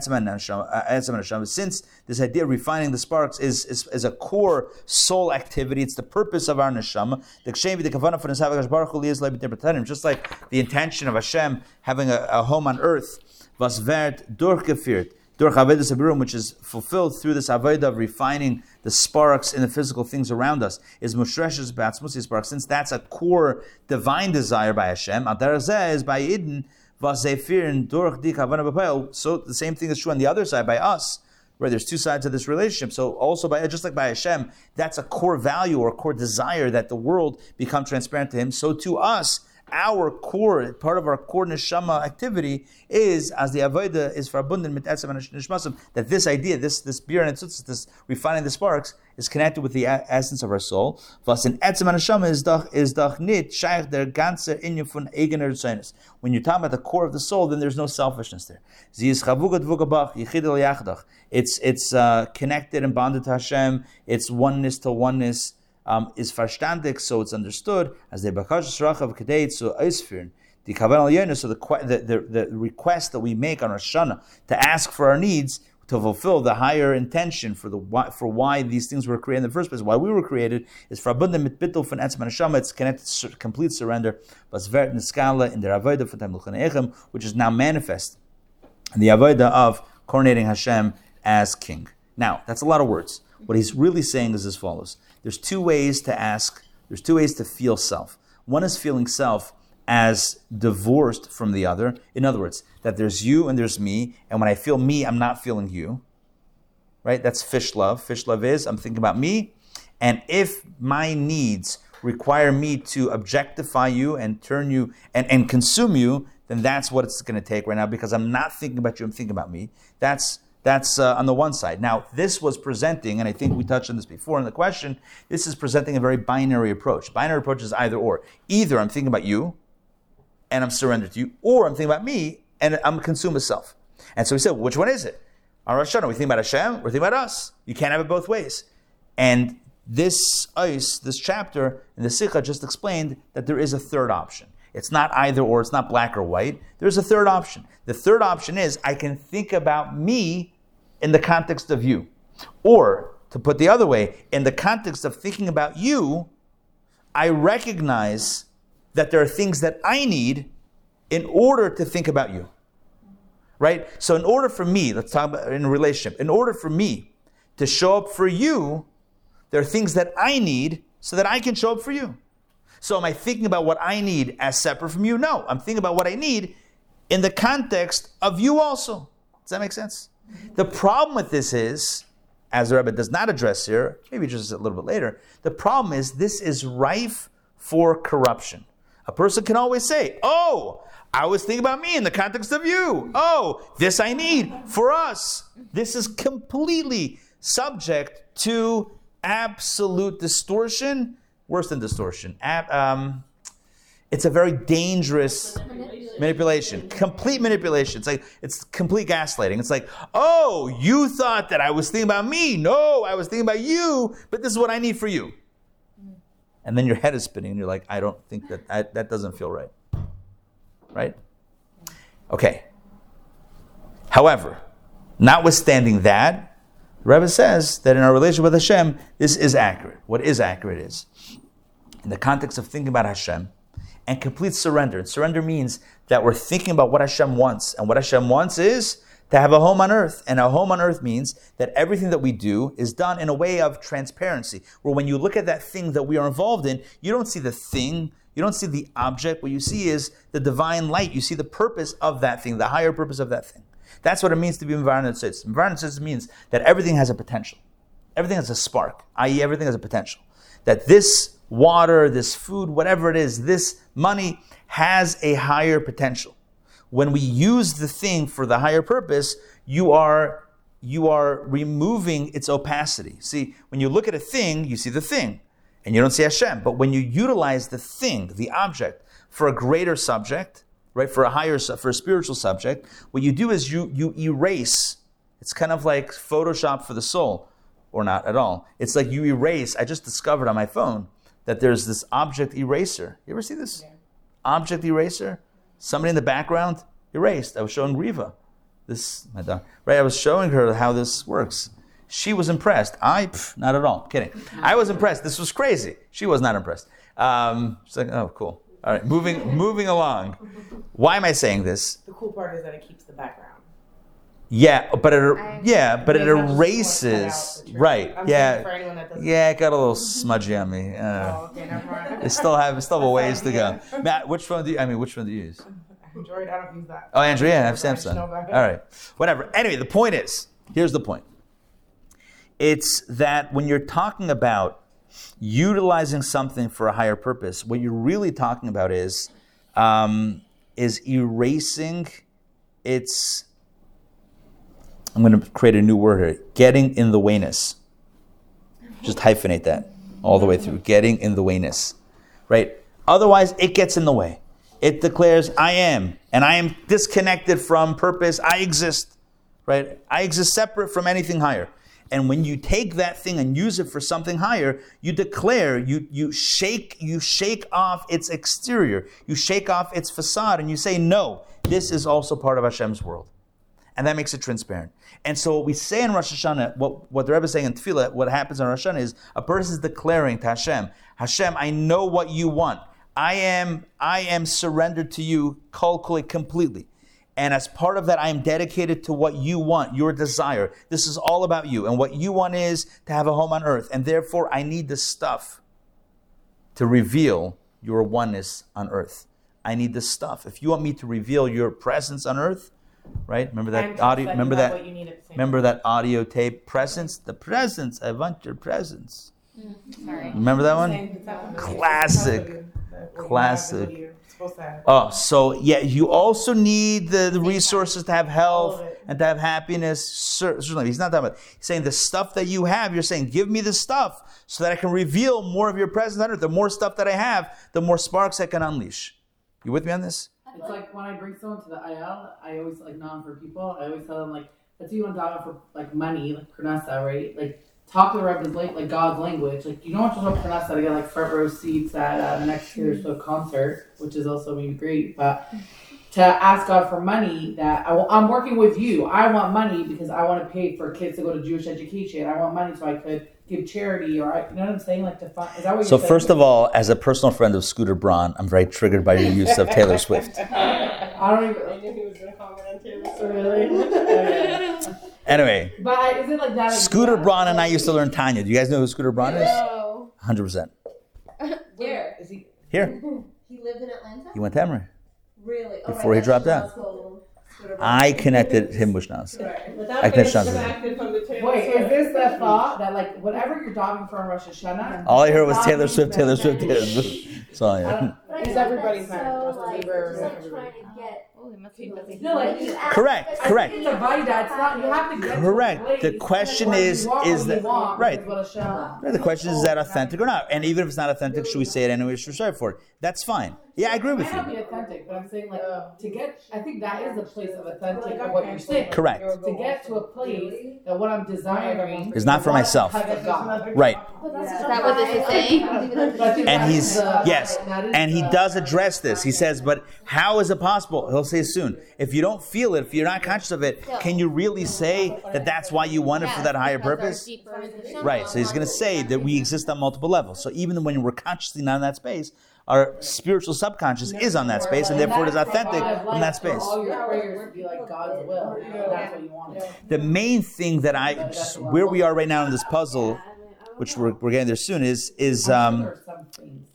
Hashem. Since this idea of refining the sparks is, is is a core soul activity, it's the purpose of our neshama. Just like the intention of Hashem having a, a home on earth was vert durchgeführt durch which is fulfilled through this Aveda of refining the sparks in the physical things around us, is Mushreshes Batzmusi spark, since that's a core divine desire by Hashem. Adarazeh is by Eden, Kavana oh, So the same thing is true on the other side by us. where there's two sides of this relationship. So also by just like by Hashem, that's a core value or a core desire that the world become transparent to Him. So to us, our core, part of our core neshama activity is, as the avodah is verbunden mit etzem and nishmasim, that this idea, this this beer and tzutzis, this refining the sparks, is connected with the essence of our soul. Was in etzem and neshama is doch is doch nit shaykh der ganze inyan von eigener zeines. When you talk about the core of the soul, then there's no selfishness there. Sie chavugat vugabach yachdach. It's it's uh, connected and bonded to Hashem. It's oneness to oneness um, is verstandig, so it's understood as the bakash kadeit so eisfirn. The kavan so the, the, the, request that we make on Rosh Hashanah to ask for our needs to fulfill the higher intention for the why, for why these things were created in the first place, why we were created, is for abundant mit bittul von etzman neshama. It's connected complete surrender. But vert niskala in the avodah for echem, which is now manifest in the avodah of coronating Hashem as king. Now that's a lot of words. What he's really saying is as follows: there's two ways to ask, there's two ways to feel self. One is feeling self as divorced from the other. In other words, that there's you and there's me, and when I feel me, I'm not feeling you. Right? That's fish love. Fish love is I'm thinking about me, and if my needs require me to objectify you and turn you and, and consume you, then that's what it's going to take right now because I'm not thinking about you, I'm thinking about me. That's that's uh, on the one side. Now, this was presenting, and I think we touched on this before in the question, this is presenting a very binary approach. Binary approach is either or. Either I'm thinking about you and I'm surrendered to you, or I'm thinking about me and I'm consumed with self. And so we said, well, which one is it? Hashanah, we think about Hashem, we're thinking about us. You can't have it both ways. And this ice, this chapter in the Sikha just explained that there is a third option. It's not either or, it's not black or white. There's a third option. The third option is I can think about me in the context of you. Or, to put the other way, in the context of thinking about you, I recognize that there are things that I need in order to think about you. Right? So, in order for me, let's talk about in a relationship, in order for me to show up for you, there are things that I need so that I can show up for you. So, am I thinking about what I need as separate from you? No, I'm thinking about what I need in the context of you also. Does that make sense? The problem with this is, as the Rebbe does not address here, maybe just a little bit later, the problem is this is rife for corruption. A person can always say, Oh, I was thinking about me in the context of you. Oh, this I need for us. This is completely subject to absolute distortion, worse than distortion. Ab, um, it's a very dangerous manipulation. manipulation. Complete manipulation. It's like it's complete gaslighting. It's like, oh, you thought that I was thinking about me. No, I was thinking about you, but this is what I need for you. And then your head is spinning, and you're like, I don't think that I, that doesn't feel right. Right? Okay. However, notwithstanding that, the Rebbe says that in our relationship with Hashem, this is accurate. What is accurate is, in the context of thinking about Hashem, and complete surrender. And surrender means that we're thinking about what Hashem wants. And what Hashem wants is to have a home on earth. And a home on earth means that everything that we do is done in a way of transparency, where when you look at that thing that we are involved in, you don't see the thing, you don't see the object. What you see is the divine light. You see the purpose of that thing, the higher purpose of that thing. That's what it means to be environmental justice. Environmental justice means that everything has a potential. Everything has a spark, i.e., everything has a potential. That this water, this food, whatever it is, this money has a higher potential. When we use the thing for the higher purpose, you are you are removing its opacity. See, when you look at a thing, you see the thing, and you don't see Hashem. But when you utilize the thing, the object, for a greater subject, right, for a higher, for a spiritual subject, what you do is you you erase. It's kind of like Photoshop for the soul, or not at all. It's like you erase. I just discovered on my phone that there's this object eraser. You ever see this? Object eraser. Somebody in the background? Erased. I was showing Riva. This my dog right i was showing her how this works. She was impressed. I pff, not at all. Kidding. I was impressed. This was crazy. She was not impressed. Um, she's like oh cool. All right moving moving along. Why am i saying this? The cool part is that it keeps the background. Yeah but it I- yeah but it It's not just what's cut erases out the trick. right I'm yeah yeah it got a little <laughs> smudgy on me uh, Oh, okay, never mind. they still have still have a <laughs> ways to go <laughs> matt which phone do you i mean which one do you use Android, I don't use that. Oh, Andrew, yeah, I have I Samsung. All right, whatever. Anyway, the point is here's the point it's that when you're talking about utilizing something for a higher purpose, what you're really talking about is um, is erasing its. I'm going to create a new word here. Getting in the wayness. Just hyphenate that all the way through. Getting in the wayness, right? Otherwise, it gets in the way. It declares, "I am," and I am disconnected from purpose. I exist, right? I exist separate from anything higher. And when you take that thing and use it for something higher, you declare, you, you shake, you shake off its exterior, you shake off its facade, and you say, no, this is also part of Hashem's world. And that makes it transparent. And so what we say in Rosh Hashanah, what, what the Rebbe is saying in Tefillah, what happens in Rosh Hashanah is a person is declaring to Hashem, Hashem, I know what you want. I am, I am surrendered to you completely. And as part of that, I am dedicated to what you want, your desire. This is all about you. And what you want is to have a home on earth. And therefore, I need the stuff to reveal your oneness on earth. I need the stuff. If you want me to reveal your presence on earth, right? Remember And that audio. Remember that. what you need at the same Remember that audio tape. Presence. The presence. I want your presence. Mm-hmm. Sorry. Remember that one? Same- it's. Classic. It's happening. What you have Classic. is what you're supposed to have. Oh, so yeah, you also need the, the resources to have health and to have happiness. Certainly, he's not talking about. He's saying the stuff that you have. You're saying, give me the stuff so that I can reveal more of your presence on earth. The more stuff that I have, the more sparks I can unleash. You with me on this? It's like when I bring someone to the IL, I always like non for people. I always tell them like, let's see one dollar for like money, like parnassah, right? Like talk to the Rebbe's like like God's language. Like you don't want to talk parnassah to get like front row seats at uh, the next Taylor Swift concert, which is also maybe great, but to ask God for money that I, am working with you. I want money because I want to pay for kids to go to Jewish education. I want money so I could give charity or I, you know what I'm saying? Like to fund. Is that what So you're first of all, as a personal friend of Scooter Braun, I'm very triggered by your use of Taylor Swift. <laughs> I don't even. I knew he was going to comment on Taylor Swift. Really? <laughs> Anyway, But is it like that? Scooter again? Braun and I used to learn Tanya. Do you guys know who Scooter Braun is? No. 100%. <laughs> Where? Is he? Here, He lived in Atlanta? he went to Emory. Really? Oh, Before he right, dropped out. Schnozzel, Scooter I connected him with Nas. Right. Without I can getting sound distracted from the Taylor Wait, is this the thought that like whatever you're dogging for in Rosh Hashanah? All I heard was Taylor Swift, Taylor Swift, the- Taylor Swift. That's all I I heard. don't- But I It's feel like everybody's so, like, just like trying to get. Oh, he must be busy. No, like you you ask- Correct, correct. It's a Vaida. It's not. You have to get. Correct. The question is- is that- right. is what Hashem- Right, The question is, is that authentic or not? And even if it's not authentic, should we say it anyway? Should we strive for it? That's fine. Yeah, I agree It with might not be authentic, but I'm saying like to get. I think that is a place of authentic of what you're saying. Correct. To get to a place that what I'm desiring Is not for myself. Right. But that's Is that what this is saying? And he's, uh, yes, and he does address this. He says, but how is it possible? He'll say soon, if you don't feel it, if you're not conscious of it, can you really say that that's why you want it for that higher purpose? Right. So he's going to say that we exist on multiple levels. So even when we're consciously not in that space, our spiritual subconscious is on that space, and therefore it is authentic from that space. All your prayers to be like God's will. That's what you want. The main thing that I, just where we are right now in this puzzle, which we're, we're getting there soon, is is um, There are some things.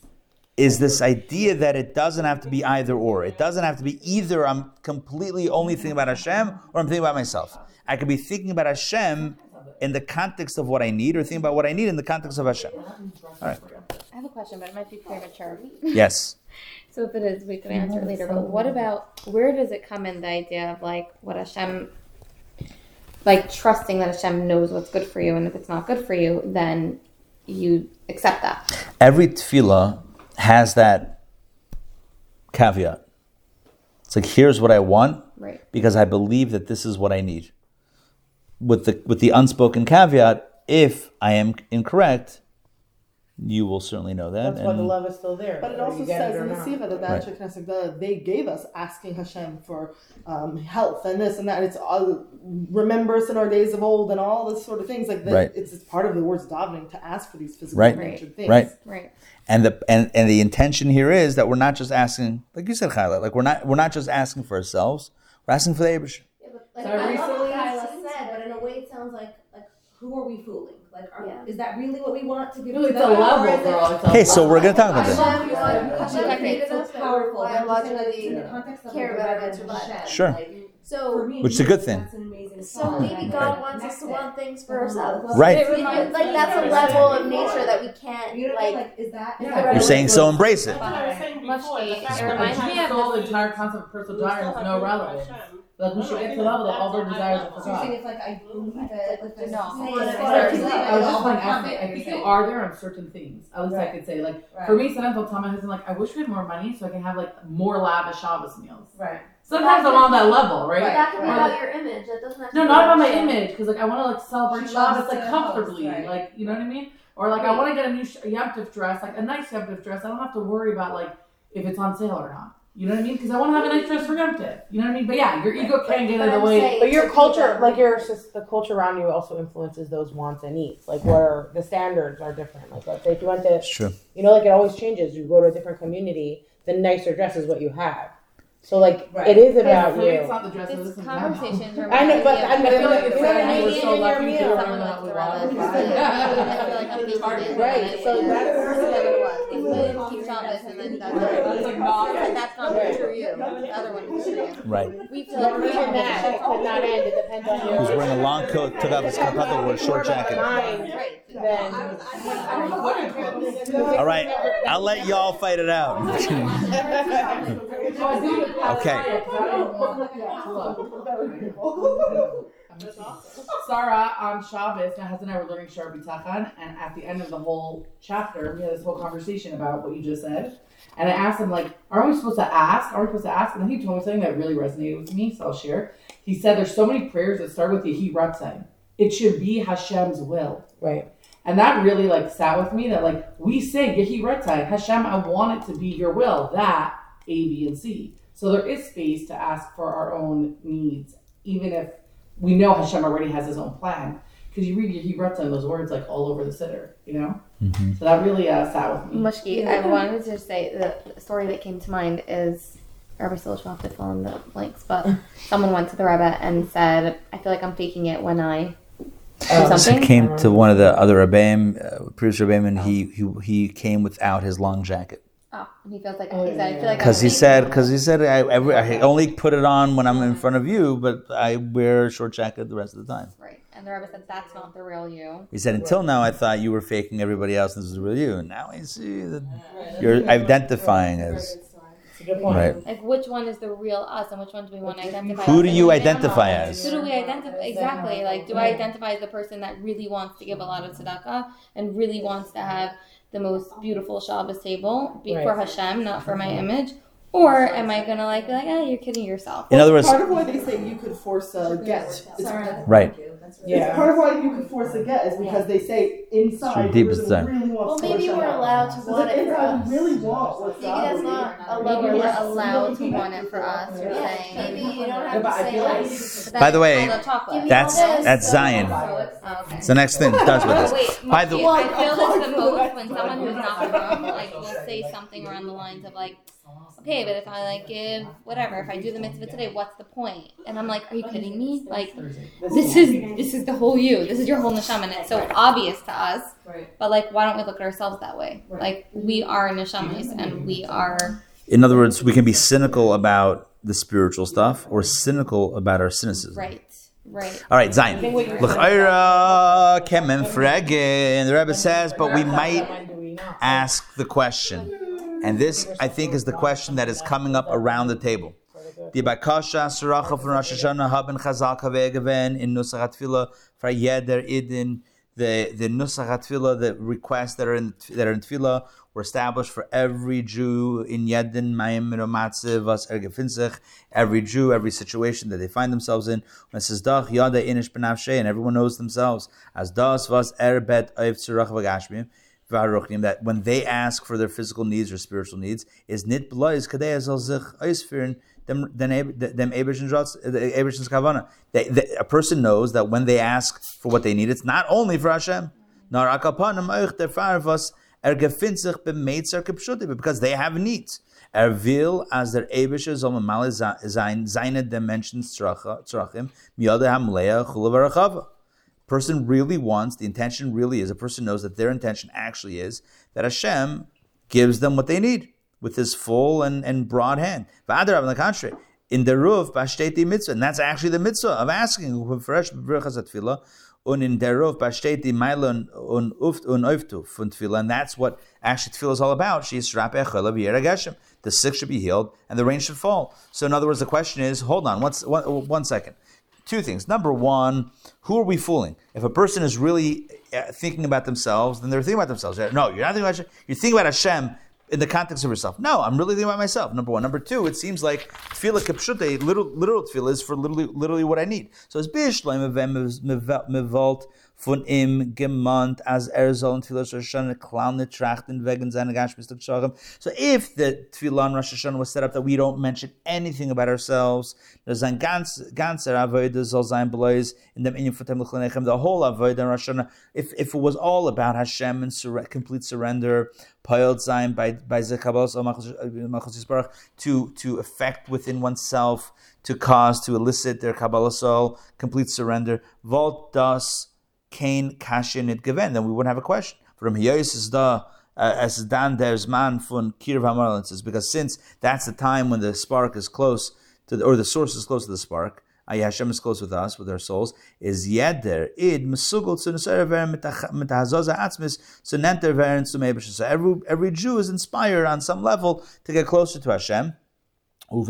is this idea that it doesn't have to be either or. It doesn't have to be either I'm completely only thinking about Hashem or I'm thinking about myself. I could be thinking about Hashem in the context of what I need or think about what I need in the context of Hashem. All right. I have a question, but it might be premature. Yes. <laughs> So if it is, we can answer it later. But what about where does it come in the idea of like what Hashem, like trusting that Hashem knows what's good for you, and if it's not good for you, then you accept that. Every tefillah has that caveat. It's like here's what I want Right. because I believe that this is what I need. With the with the unspoken caveat, if I am incorrect, you will certainly know that. That's why the love is still there. But it also says it in the not. Siva that the Right. Anshe Knesset they gave us asking Hashem for um, health and this and that. It's all remember us in our days of old and all this sort of things. Like that, Right. it's, it's part of the word's davening to ask for these physical Right. natured things. Right. Right. And the and, and the intention here is that we're not just asking, like you said, Chayla, like we're not we're not just asking for ourselves. We're asking for the Abish. Like, So I recently- what Kyla said, but in a way, it sounds like like who are we fooling? Like, are, Yeah. is that really what we want to give? No, it's a level, girl. It's a Hey, so we're gonna talk about I this. love you. Hashem Like, Hashem created is so powerful. I'm just biologically in the context of care about our reverence mental for Hashem, Sure. like, So, me, Which is a good thing. That's an amazing so maybe Like, God wants us to want things for ourselves. Right. Reminds- like that's a level of nature that we can't like, like. is that? Is Yeah. that You're You're saying so, embrace it. I was saying Much before. the fact It that reminds me have the entire concept of personal we still desire has no to do relevance. Hashem. Like we should get to the level that all their desires are for So you're saying God. it's like I believe it, like there's No. Well, like, like- I was just all going to ask, I think you are there on certain things. At least I Right. could say, like, Right. for me, sometimes I'll tell my husband, like, I wish we had more money so I can have, like, more lavish Shabbos meals. Right. Sometimes I'm on that level, right? But that can be Or, about your image. That doesn't have to No, be not about my Hashem. image, because like I want to like celebrate She loves Shabbos like to comfortably, host, right. like you know what I mean. Or like I Right. want to get a new sh- Yom Tov dress, like a nice Yom Tov dress. I don't have to worry about like if it's on sale or not. You know what I mean? Because I want to have a nice dress for Yom Tov. You know what I mean? But yeah, your ego can't get in the way. But your culture, like your the culture around you, also influences those wants and needs. Like where the standards are different. Like let's say if you went to, It's true. you know, like it always changes. You go to a different community, the nicer dress is what you have. So like Right. it is about for me, it's you. not the dress. This This is conversation's <laughs> I know, but I I feel like it's You know what I like so In your lucky meal. to learn Someone what we like want. Dorella. <laughs> I feel like I'm thinking Right, so that's- If we keep Shabbos and then that's That's like not- and that's not good for you. The other one is for you. Right. We feel like we Even that, could not end. It depends on He was wearing a long coat, took off his kapata, wore a short jacket. mind. Then All right, I'll let y'all fight it out. <laughs> Okay. Sarah on Shabbos, my husband and I were learning Sha'ar HaBitachon, and at the end of the whole chapter, we had this whole conversation about what you just said. And I asked him, like, aren't we supposed to ask? Aren't we supposed to ask? And then he told me something that really resonated with me, so I'll share. He said there's so many prayers that start with Yehi Ratzon. It should be Hashem's will. right. And that really like sat with me that like we say Yehi Ratzon, Hashem, I want it to be your will, that A, B, and C. So there is space to ask for our own needs, even if we know Hashem already has his own plan. Because you read Yehi Ratzon, those words like all over the siddur, you know? So that really uh, sat with me. Mushki, I wanted to say the story that came to mind is Rabbi Sollish will have to fill in the blanks, but <laughs> someone went to the Rebbe and said, I feel like I'm faking it when I do So something. came to one of the other Rebbeim, uh, previous Rebbeim, and he, he he came without his long jacket Oh, and he feels like he said, I feel like because he said because he said I, I, I only put it on when I'm in front of you, but I wear a short jacket the rest of the time. Right. And the Rebbe said, that's not the real you. He said until now I thought you were faking everybody else, and this is real you, now I see that you're identifying as It's a good point. right. Like, which one is the real us and which one do we want to identify Who do you when they- identify as? Who do we identify? Exactly. Like, do I identify as the person that really wants to give a lot of tzedakah and really wants to have the most beautiful Shabbos table be for Hashem, not for my image? Or am I gonna like be like, oh, you're kidding yourself? In other words, part of why they say you could force a get. It's, Right. answer. Yeah. Part of why you could force a get is because they say inside It's your the person really Well, wants to maybe push we're out. allowed to So want that it for inside us. we really want what's Maybe that's not a Maybe level we're yes. allowed to want it for us. You're Yeah, saying. maybe you don't Yeah, have but to I say feel like. like- But By the that's way, all chocolate. Give me That's all this, that's Zayin. Oh, okay. It's the next thing it does with this. wait, By the Moshe, Well, I feel this the I- most when someone who's not from like will say something around the lines of like, okay, but if I like give whatever, if I do the mitzvah today, what's the point? And I'm like, are you kidding me? Like, this is this is the whole you. This is your whole neshama, and it's so obvious to us. But like, why don't we look at ourselves that way? Like, we are neshamas, and we are. In other words, we can be cynical about the spiritual stuff or cynical about our cynicism. Right. Right. All right, Zayin. L'chaira uh, kemen fregin. The Rebbe says, but we might ask the question. And this, I think, is the question that is coming up around the table. Die Bakasha Suracha von Rosh Hashanah haben Chazal in Nusach for Yeder. The the Nusach the requests that are in that are in Tfilah, were established for every Jew in Yedin Mayim Miromatze Vas. Every Jew, every situation that they find themselves in. When it says Dach Yada Inish Benavshe, and everyone knows themselves as Das Vas Erbet Oiv Tzurach Vagashmim that when they ask for their physical needs or spiritual needs, is nit blois kadei zal sich ausführen dem dem dem eberschen Schatz- the eberschen kavana. A person knows that when they ask for what they need, it's not only for Hashem. Er because they have needs. Er will as soll mal sein seine dimensions tzrachim miyade hamleya chulavarachava person really wants, the intention really is, a person knows that their intention actually is that Hashem gives them what they need with his full and, and broad hand. V'adarav, on the contrary, in the roof, bashteti mitzvah, and that's actually the mitzvah of asking, fresh in roof, and that's what actually tefillah is all about. She is shrap echel The sick should be healed, and the rain should fall. So, in other words, the question is, hold on, what's, one, one second two things. Number one, who are we fooling? If a person is really uh, thinking about themselves, then they're thinking about themselves. No, you're not thinking about Hashem. You're thinking about Hashem in the context of yourself. No, I'm really thinking about myself. Number one. Number two, it seems like tefillah kipshute, literal, literal tefillah is for literally, literally what I need. So it's bishleim mevalt von as er soll in Rosh Hashanah trachten wegen seiner. So if the Tefillah on Rosh Hashanah was set up that we don't mention anything about ourselves, there's ein ganz, ganzer Avodah soll sein bloß in dem Fotem L'chanechem, the whole Avodah in Rosh Hashanah, if, if it was all about Hashem and sur- complete surrender, piled sein by, by Zekabos Machos Yisbarach, to, to effect within oneself, to cause, to elicit their Kabbalah soul, complete surrender, Volt das Kain Kashin it given, then we wouldn't have a question. From as dan there's man fun kirv hamarlin says because since that's the time when the spark is close to the, or the source is close to the spark. Hashem is close with us, with our souls. Is yeder id mesugol to neser veren atzmis so nenter veren sumebish. So every every Jew is inspired on some level to get closer to Hashem. And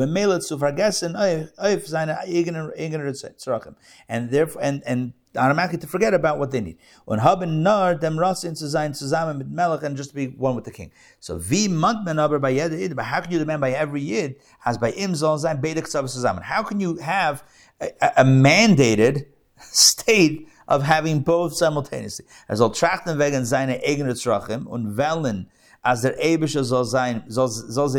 therefore, and and automatically to forget about what they need. Und haben nar dem Rasin zu sein zusammen mit Melech and just to be one with the king. So wie mont man aber bei jeder Yid, but how can you demand by every Yid as by im soll sein beide zusammen? How can you have a, a mandated <laughs> state of having both simultaneously? Er soll trachten wegen seine eigenen Tzrachim und wellen as der Ebische soll sein, soll, soll.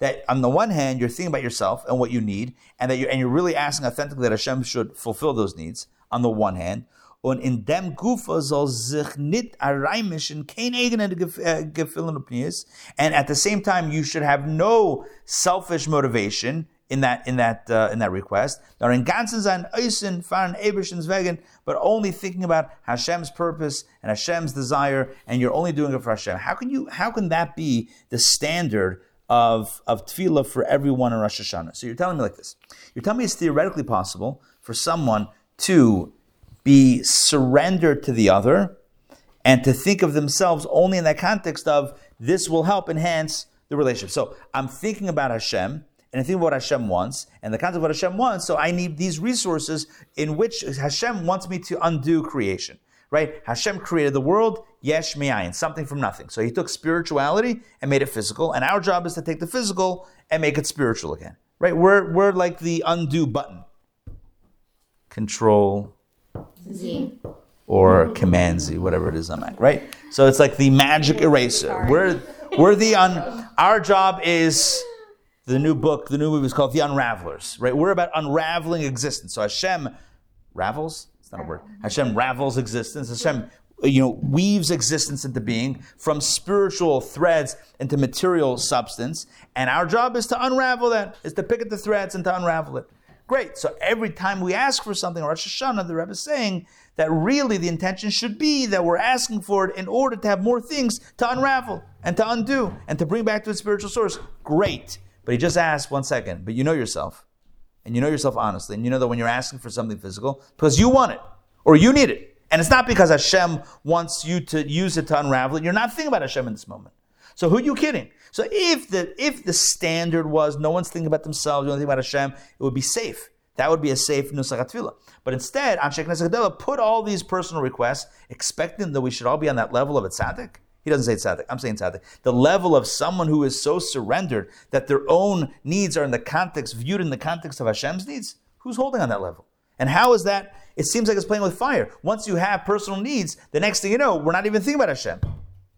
That on the one hand, you're thinking about yourself and what you need, and that you're, and you're really asking authentically that Hashem should fulfill those needs on the one hand. Und in dem Gufa soll sich nicht arreimischen, kein eigene Gefühlen Opinions. And at the same time, you should have no selfish motivation in that in that uh, in that request. Nor in ganzen sein Eisen fahren Ebershens wegen, but only thinking about Hashem's purpose and Hashem's desire, and you're only doing it for Hashem. How can you? How can that be the standard of of tefillah for everyone in Rosh Hashanah? So you're telling me like this. You're telling me it's theoretically possible for someone to be surrendered to the other and to think of themselves only in that context of this will help enhance the relationship. So I'm thinking about Hashem and I think what Hashem wants and the concept of what Hashem wants. So I need these resources in which Hashem wants me to undo creation. Right? Hashem created the world, yesh me'ayin, something from nothing. So he took spirituality and made it physical, and our job is to take the physical and make it spiritual again. Right? We're, we're like the undo button. Control, Z. or Command Z, whatever it is on Mac, right? So it's like the magic eraser. We're we're the un. Our job is the new book. The new movie is called The Unravelers, right? We're about unraveling existence. So Hashem ravels. It's not a word. Hashem ravels existence. Hashem, you know, weaves existence into being from spiritual threads into material substance. And our job is to unravel that. Is to pick at the threads and to unravel it. Great. So every time we ask for something, Rosh Hashanah, the Rebbe is saying that really the intention should be that we're asking for it in order to have more things to unravel and to undo and to bring back to its spiritual source. Great. But he just asked one second, but you know yourself. And you know yourself honestly. And you know that when you're asking for something physical, because you want it or you need it. And it's not because Hashem wants you to use it to unravel it. You're not thinking about Hashem in this moment. So who are you kidding? So if the if the standard was no one's thinking about themselves, you only think about Hashem, it would be safe. That would be a safe nusach. But instead, Anshe Knesset put all these personal requests, expecting that we should all be on that level of a tzaddik. He doesn't say tzaddik. I'm saying tzaddik. The level of someone who is so surrendered that their own needs are in the context, viewed in the context of Hashem's needs. Who's holding on that level? And how is that? It seems like it's playing with fire. Once you have personal needs, the next thing you know, we're not even thinking about Hashem.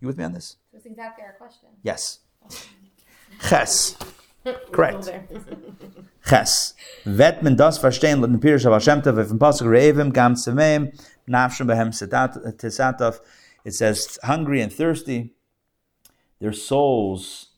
You with me on this? Exactly our question. Yes. Ches. Correct. Ches. Vet men das verstehen, lit Pirish of Hashem Tov, if in Pasuk Re'evim, gam tzemeim, nafshem behem tesatov. It says, hungry and thirsty, their souls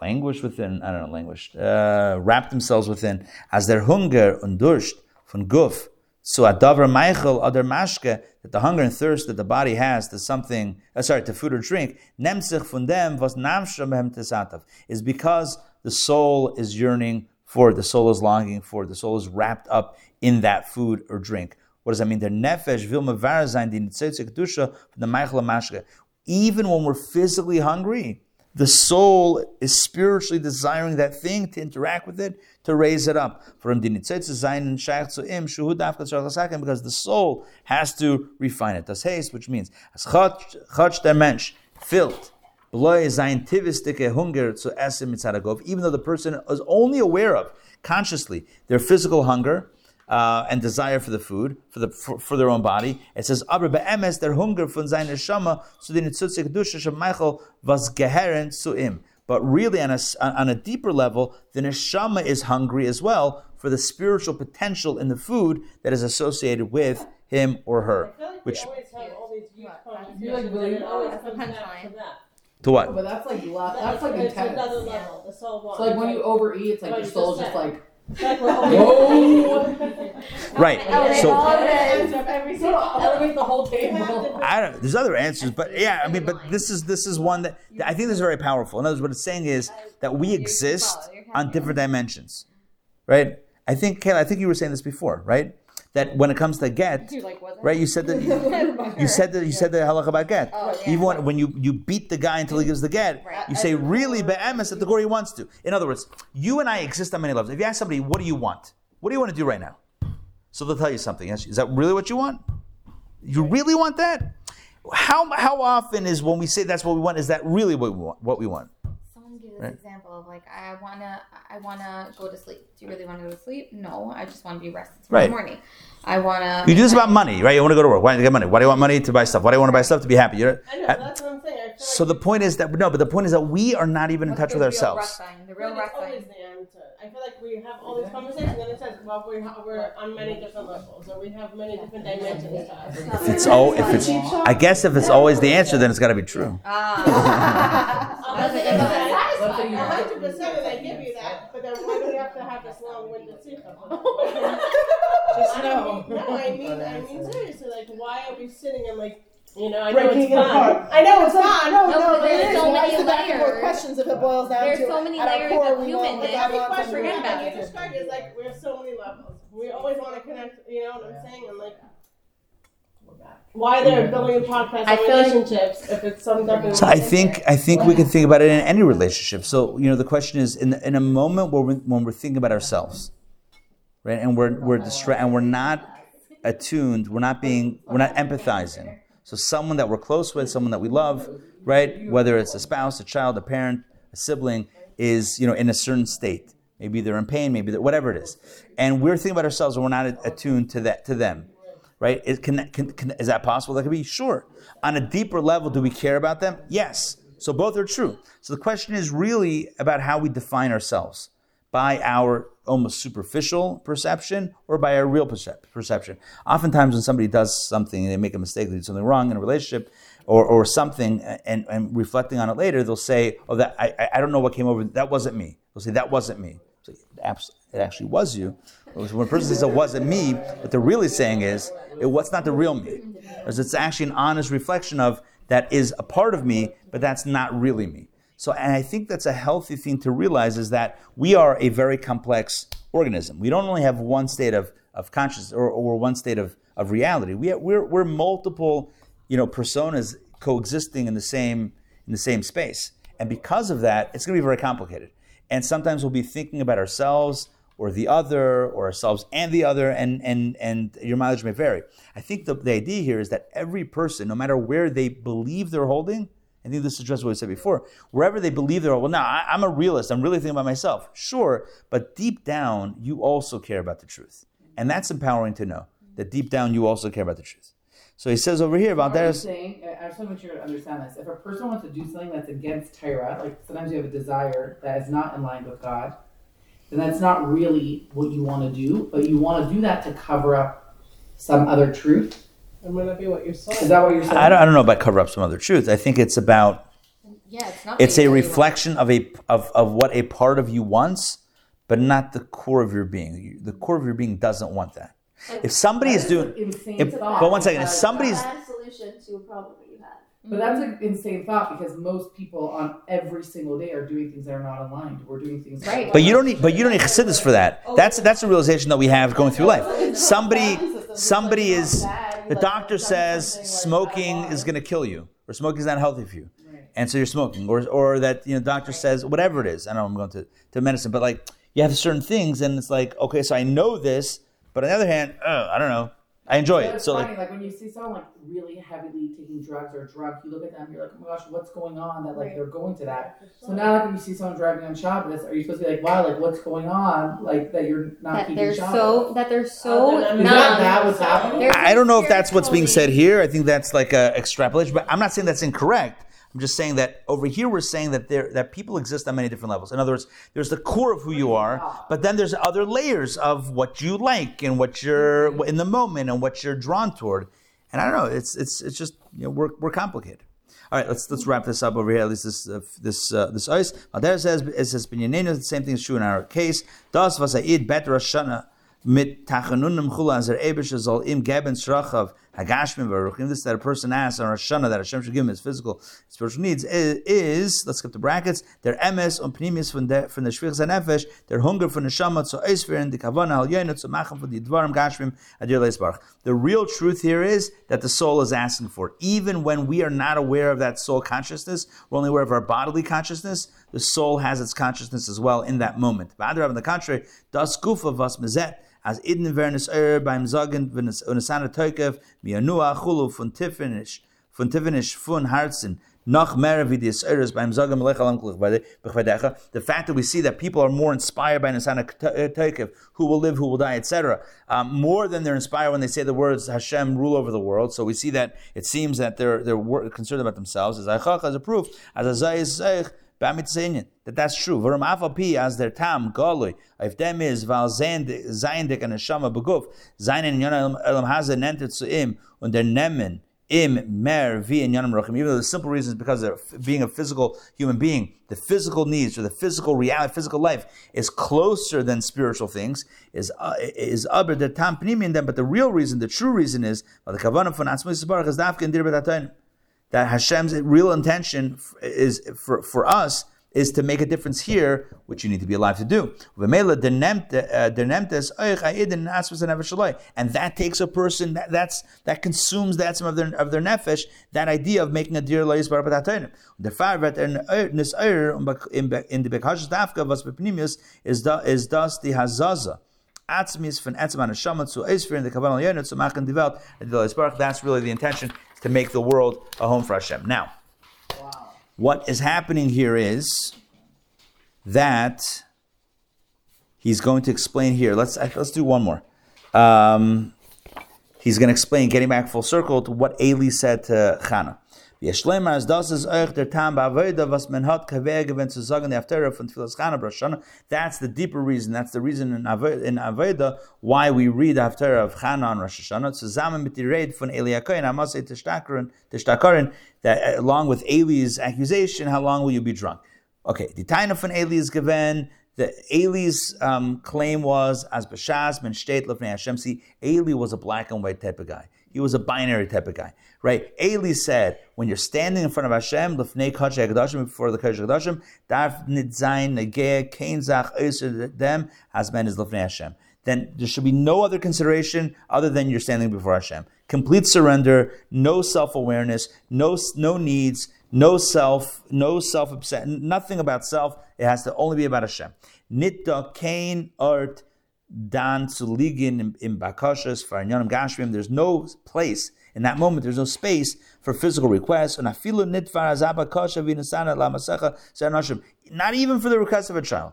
languish within, I don't know, languished, uh, wrap themselves within, as their hunger und von Guf, so adavar meichel other mashke that the hunger and thirst that the body has to something, uh, sorry, to food or drink, nemsich von dem was namshem behem tesatov, is because the soul is yearning for, the soul is longing for, the soul is wrapped up in that food or drink. What does that mean? The nefesh sein die nitzitze kedusha the meichel mashke. Even when we're physically hungry, the soul is spiritually desiring that thing to interact with it, to raise it up. Because the soul has to refine it. Das heißt, which means as chach der mensch filled even though the person is only aware of consciously their physical hunger uh, and desire for the food, for the for, for their own body. It says, Aber be'emes der Hunger von seiner Neshama zu den Nitzutze Kedusha was geheren zu ihm. But really, on a, on a deeper level, the neshama is hungry as well for the spiritual potential in the food that is associated with him or her. Like Which we always have all these huge You like conversations, believe- and it always That's the comes back punchline. to that. to what? But that's like la- That that's like it's, it's intense. another level. The soul wants. It's like when you overeat, it's like Like your you soul's just just like It's like we're always- Right. So all of it. every so elevate the whole table. <laughs> I don't. There's other answers, but yeah, I mean, but this is this is one that I think this is very powerful. In other words, what it's saying is that we exist on different dimensions, right? I think, Kayla, I think you were saying this before, right? That when it comes to get, <laughs> like, right? You said that <laughs> you said that you said the halacha about get. Oh, yeah. Even when, when you, you beat the guy until he gives the get, Right. you say really be'emes at the gore he wants to. In other words, you and I exist on many levels. If you ask somebody, what do you want? What do you want to do right now? So they'll tell you something. Is that really what you want? You really want that? How how often is when we say that's what we want? Is that really what we want? What we want? Someone gave this Right. example of like, I wanna, I wanna go to sleep. Do you really want to go to sleep? No, I just want to be rested tomorrow Right. morning. I wanna. You do this about money, right? You want to go to work. Why do you get money? Why do you want money to buy stuff? Why do you want to buy stuff to be happy? You're, I know, that's what I'm saying. I feel so like the point is that no, but the point is that we are not even in What's touch the with real ourselves. rough sign? The real feel rough it's always sign. the answer. I feel like we have all these conversations, and it says, well, we're, we're on many different levels, or we have many different dimensions to us. If it's all, if it's I guess if it's always the answer, then it's got to be true. Ah. Let's say say it's that. Let's say you- A hundred percent, I give you that, but then why do we have to have this long-winded secret? <laughs> Just I know. mean, no, I mean, I mean seriously, like, why are we sitting and like, you know, I know Breaking it's it fun. apart. I know it's No, fun. no, No, no, but but there's so many ask the back layers. questions if it boils down There's to so many at layers core, of we humanness. Every question and we we have want you described is like we have so many levels. We always want to connect. You know what I'm saying? And like, why they're building podcasts I on feel like- relationships if it's some type of. So I think I think we can think about it in any relationship. So you know, the question is in in a moment where we, when we're thinking about ourselves, right, and we're we're distra- and we're not attuned, we're not being, we're not empathizing. So someone that we're close with, someone that we love, right, whether it's a spouse, a child, a parent, a sibling, is you know in a certain state. Maybe they're in pain, maybe they're, whatever it is, and we're thinking about ourselves and we're not attuned to that to them. right? It can, can, can, is that possible? That could be sure. On a deeper level, do we care about them? Yes. So both are true. So the question is really about how we define ourselves by our almost superficial perception or by a real percep- perception. Oftentimes, when somebody does something they make a mistake, they do something wrong in a relationship or, or something, and, and reflecting on it later, they'll say, "Oh, that I, I- don't know what came over. That wasn't me." They'll say, "That wasn't me." So it actually was you. When a person says it wasn't me, what they're really saying is, it was not the real me. Because it's actually an honest reflection of that is a part of me, but that's not really me. So, and I think that's a healthy thing to realize is that we are a very complex organism. We don't only have one state of, of consciousness or, or one state of, of reality. We are, we're, we're multiple, you know, personas coexisting in the same in the same space. And because of that, it's going to be very complicated. And sometimes we'll be thinking about ourselves or the other or ourselves and the other, and, and, and your mileage may vary. I think the, the idea here is that every person, no matter where they believe they're holding, I think this addresses what I said before. Wherever they believe they're, well, now I'm a realist. I'm really thinking about myself. Sure, but deep down, you also care about the truth, and that's empowering to know that deep down you also care about the truth. So he says over here about that. saying, I just want you to make sure you understand this. If a person wants to do something that's against Torah, like sometimes you have a desire that is not in line with God, then that's not really what you want to do, but you want to do that to cover up some other truth. And would that be what you're saying? Is that what you're saying? I don't, I don't know about cover up some other truth. I think it's about Yeah, it's not. it's a you really want- reflection of a of, of what a part of you wants, but not the core of your being. You- The core of your being doesn't want that. If somebody is doing, insane if, thought, but one second, if because- somebody's bad solution to a problem that you had. But that's an insane thought because most people on every single day are doing things that are not aligned. We're doing things Right. But you don't need, but you don't need chassidus for that. Oh. That's that's a realization that we have going through life. Somebody, somebody is. The doctor says smoking is going to kill you, or smoking is not healthy for you, and so you're smoking, or or that you know doctor says whatever it is. I know I'm going to to medicine, but like you have certain things, and it's like okay, so I know this, but on the other hand, uh, I don't know, I enjoy But it. So funny, like like, when you see someone like really heavily taking drugs or drunk, you look at them, you're like, oh my gosh, what's going on? That like they're going to that. So now, like when you see someone driving on Shabbos, are you supposed to be like, wow, like what's going on? Like that you're not that keeping they're Shabbos. so that they're so Other than Is numb. that, that what's happening? I don't know if that's what's being said here. I think that's like a extrapolation, but I'm not saying that's incorrect. I'm just saying that over here we're saying that there that people exist on many different levels. In other words, there's the core of who you are, but then there's other layers of what you like and what you're in the moment and what you're drawn toward. And I don't know. It's it's it's just you know we're we're complicated. All right, let's let's wrap this up over here. At least this uh, this uh, this ice. There says it says binyanenu. The same thing is true in our case. Das was aid better shana mit tachanunim chula as er ebish im geben shrachav hagashmim varuchim. This that a person asks on Rosh Hashanah that Hashem should give him his physical spiritual needs is, is let's skip the brackets. Their emes on pnimis from the von der shvichs nefesh. Their hunger for neshama zu eisferen the kavana al yenu zu machen von die dvarim gashmim adir leisbarach. The real truth here is that the soul is asking for, even when we are not aware of that soul consciousness. We're only aware of our bodily consciousness. The soul has its consciousness as well in that moment. But on the contrary, das gufa was mezet as idn er beim von von von nach mehr wie die beim the fact that we see that people are more inspired by Nasana Teikev, who will live, who will die, etc., um, more than they're inspired when they say the words Hashem rule over the world. So we see that it seems that they're they're concerned about themselves. As Aichach a proof, as a Zayis Zayich, that that's true. As their tam. If them is val zayndik and neshama beguf zaynen in yonah elam hazen entered to im und der nemen im mer vi in yonah rochim. Even though the simple reason is because of being a physical human being, the physical needs or the physical reality, physical life is closer than spiritual things. Is uh, is aber der tam pnimi in them. But the real reason, the true reason is the kavanah von atzmus barach is dir betatayim that Hashem's real intention is for, for us is to make a difference here, which you need to be alive to do. Uh. And that takes a person that, that's that consumes the of their of their nefesh. That idea of making a dear lois bar. The in the is is das the hazaza. That's really the intention to make the world a home for Hashem. Now, what is happening here is that he's going to explain here. Let's let's do one more. Um, he's going to explain, getting back full circle to what Eli said to Chana. As das is euch der Tam was man hat wenn zu sagen Haftarah von Tfilas Chana. That's the deeper reason. That's the reason in Avodah why we read the of Chana on Rosh Hashanah. Zusammen mit die Rede von Eli HaKohen, Amasei Tishtakarin, Tishtakarin, that uh, along with Eli's accusation, how long will you be drunk? Okay, the Taina von Eli is given. The Eli's um, claim was as b'shas ben shteit lefnei Hashem. See, Eli was a black and white type of guy. He was a binary type of guy, right? Eli said, when you're standing in front of Hashem, before the kodesh hagdashim, darf nit zayin negeh kein zach oiser them as ben is Hashem. Then there should be no other consideration other than you're standing before Hashem. Complete surrender, no self awareness, no no needs, no self, no self upset, nothing about self. It has to only be about Hashem. Nitta kain art dan zu liegen in bakashas for anyanim. There's no place in that moment. There's no space for physical requests. And afilu nitvar azabakasha vinasana lamasecha seranashim. Not even for the request of a child.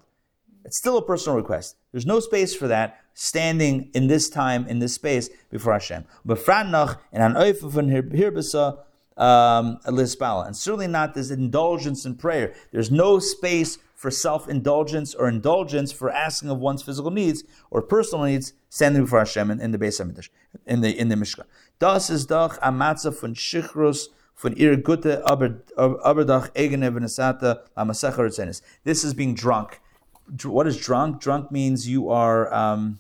It's still a personal request. There's no space for that standing in this time, in this space before Hashem. But noch in an oifu von hirbisa um, and certainly not this indulgence in prayer. There's no space for self-indulgence or indulgence for asking of one's physical needs or personal needs standing before Hashem in, in the Beis Hamikdash, in the in the Mishkan. Das ist doch a matzah von Shichrus von gute aberdach egene v'nesata lamasecha This is being drunk. What is drunk? Drunk means you are um,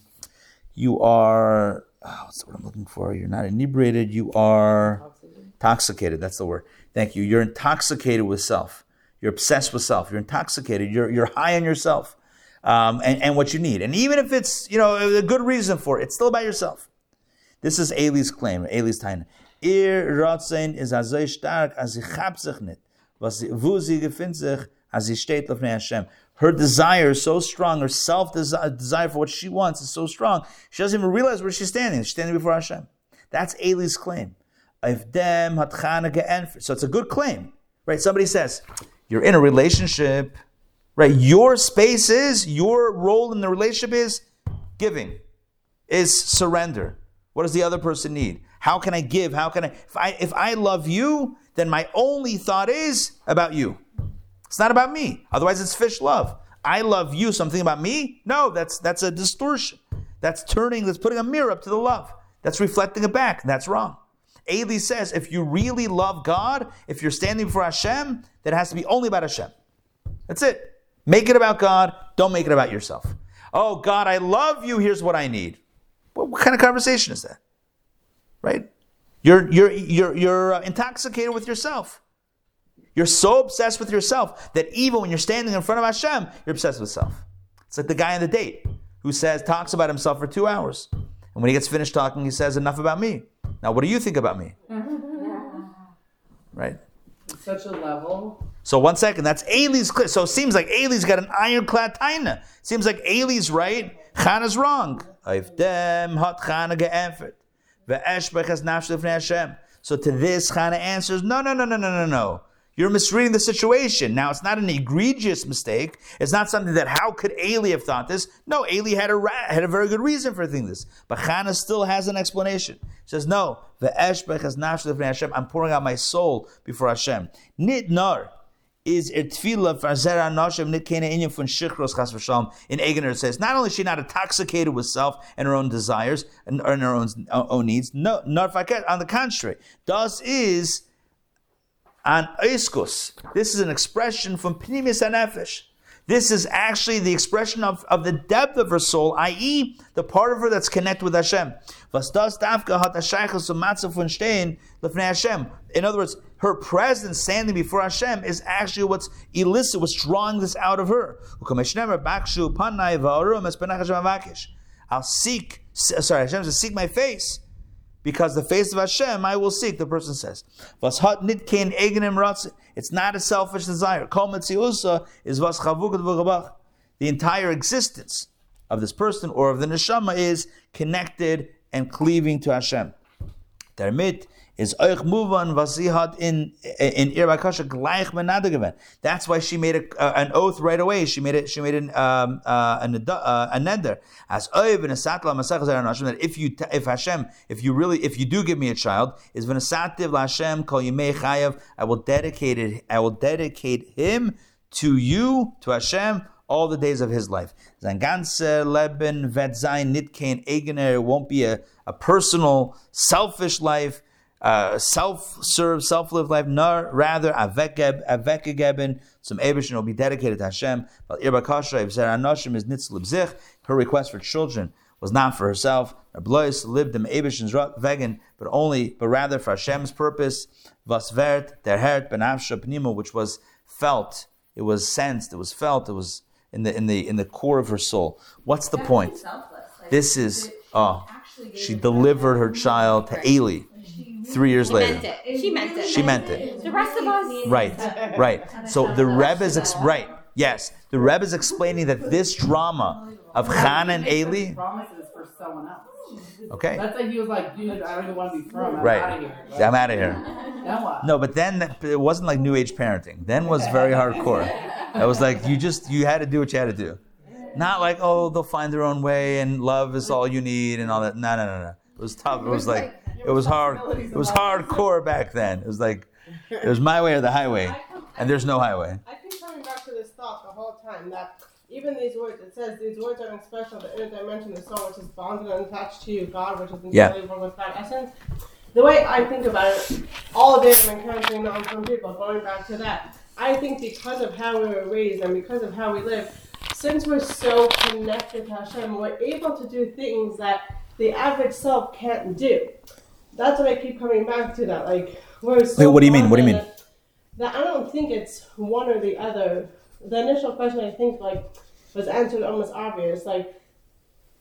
you are oh, what's what I'm looking for? You're not inebriated. You are intoxicated. That's the word. Thank you. You're intoxicated with self. You're obsessed with self. You're intoxicated. You're, you're high on yourself um, and, and what you need. And even if it's, you know, a good reason for it, it's still about yourself. This is Eli's claim, Eli's taina. Ir is stark as chabt sich nicht, was wo sie sich, as sie steht. Her desire is so strong, her self desire for what she wants is so strong, she doesn't even realize where she's standing. She's standing before Hashem. That's Eli's claim. So it's a good claim, right? Somebody says, you're in a relationship, right? Your space is, your role in the relationship is giving, is surrender. What does the other person need? How can I give? How can I if I if I love you, then my only thought is about you. It's not about me. Otherwise it's fish love. I love you, something about me? No, that's that's a distortion. That's turning, that's putting a mirror up to the love. That's reflecting it back. That's wrong. Eli says, if you really love God, if you're standing before Hashem, then it has to be only about Hashem. That's it. Make it about God. Don't make it about yourself. Oh, God, I love you. Here's what I need. What, what kind of conversation is that? Right? You're, you're, you're, you're uh, intoxicated with yourself. You're so obsessed with yourself that even when you're standing in front of Hashem, you're obsessed with self. It's like the guy on the date who says, talks about himself for two hours. And when he gets finished talking, he says, enough about me. Now, what do you think about me? <laughs> Right? Such a level. So one second, that's Eli's clear. So it seems like Eli's got an ironclad taina. Seems like Eli's right, Chana's wrong. dem hat Chana geämpft. Ve'eshbech has. So to this, Chana answers, no, no, no, no, no, no, no. You're misreading the situation. Now, it's not an egregious mistake. It's not something that how could Eli have thought this? No, Eli had a had a very good reason for thinking this. But Chana still has an explanation. She says, no, the Ashbach has not. I'm pouring out my soul before Hashem. Nit nar is er tefillah for zera nashim nit kena inyan from shichros chas v'shalom. In Egener it says, not only is she not intoxicated with self and her own desires and, and her own, own needs, no, not on the contrary. Das is an oiskus. This is an expression from pnimis anefesh. This is actually the expression of, of the depth of her soul, i.e., the part of her that's connected with Hashem. In other words, her presence standing before Hashem is actually what's illicit, what's drawing this out of her. I'll seek, sorry, Hashem says, seek my face because the face of Hashem I will seek, the person says. It's not a selfish desire. is The entire existence of this person or of the neshama is connected and cleaving to Hashem. Damit is euch muvan was sie hat in in ihr bakasha gleich benade gewen. That's why she made a, uh, an oath right away. She made it. She made an um, uh, an, uh, a neder as oiv and a satla masach that if you if Hashem if you really if you do give me a child is v'nesativ laHashem kol yimei chayav I will dedicate it I will dedicate him to you to Hashem all the days of his life. Sein ganze Leben wird sein nicht kein eigener. It won't be a, a personal selfish life uh, self-serve, self-lived life, nor rather avekeb avekegeben, some Abishin will be dedicated to Hashem. But Irbakasha, if Zera Anoshim is nitzlib her request for children was not for herself. Blois lived in Abishin's vegan, but only, but rather for Hashem's purpose. Was Vasvert, der hert, benavsha pnimo, which was felt, it was sensed, it was felt, it was in the in the in the core of her soul. What's the point? This is oh, she delivered her child to Eli three years She later. meant it. She meant it. She meant it. The rest of us. Right, right. So the Reb is ex- right. Yes, the Reb is explaining that this drama of Chan and Eli. Promises for someone else. Okay, That's like he was like, dude, I don't even want to be from. I'm right. out of here. I'm out of here. <laughs> Now what? No, but then it wasn't like New Age parenting. Then was very hardcore. <laughs> That was like you just you had to do what you had to do. Not like oh they'll find their own way and love is all you need and all that. No, no, no, no. It was tough. It was like it was hard. It was hardcore back then. It was like it was my way or the highway, and there's no highway. I keep coming back to this thought the whole time that even these words, it says these words are special, the inner dimension, the soul, which is bonded and attached to you, God, which is Yeah. entirely one with God essence. The way I think about it, all day I'm encountering non-frum people, going back to that. I think because of how we were raised and because of how we live, since we're so connected to Hashem, we're able to do things that the average self can't do. That's what I keep coming back to. That like we're so Wait, what do you mean? What do you mean? That I don't think it's one or the other. The initial question I think like was answered almost obvious. Like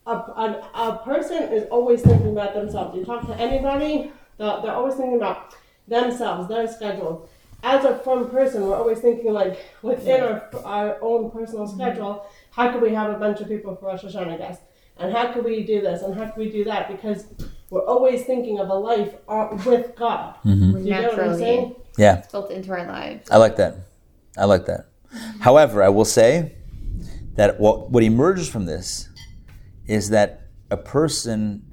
a, a, a person is always thinking about themselves. You talk to anybody, they're, they're always thinking about themselves, their schedule. As a firm person, we're always thinking like within our, our own personal schedule, how could we have a bunch of people for Rosh Hashanah guests? And how could we do this? And how could we do that? Because we're always thinking of a life uh, with God. Do you know what I'm Naturally. saying? Yeah, It's built into our lives. I like that. I like that. However, I will say that what, what emerges from this is that a person,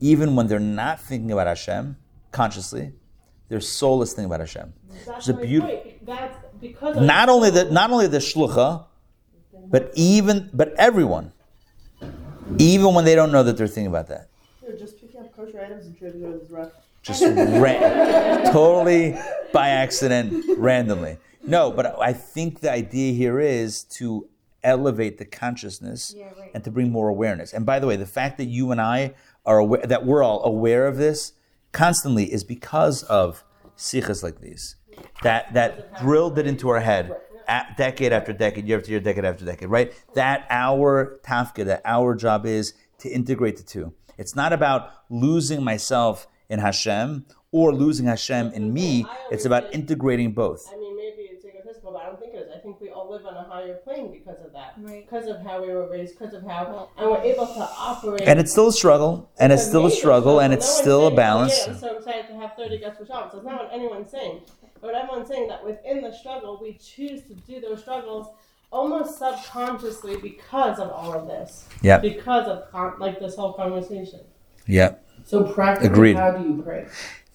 even when they're not thinking about Hashem consciously, their soul is thinking about Hashem. That's There's a my beaut- point. That's because Not only the not only the shlucha, but even but everyone, even when they don't know that they're thinking about that. You're just picking up kosher items and trading those rough. just ra- <laughs> totally by accident, randomly. No, but I think the idea here is to elevate the consciousness and to bring more awareness. And by the way, the fact that you and I are aware, that we're all aware of this constantly is because of sichos like these that that drilled it into our head. a- Decade after decade, year after year, decade after decade, right? That our tafka, that our job is to integrate the two. It's not about losing myself in Hashem or losing Hashem in me. It's about integrating both. I mean, maybe it's egotistical, but I don't think it is. I think we all live on a higher plane because of that. Right. Because of how we were raised, because of how, and we're able to operate. And it's still a struggle, and it's still a struggle, and it's one's still a balance. Oh, yeah, I'm so excited to have 30 guests for Shabbos. That's not what anyone's saying. But everyone's saying that within the struggle, we choose to do those struggles almost subconsciously because of all of this. Yeah. Because of con- like this whole conversation. Yeah. So practically, Agreed. how do you pray?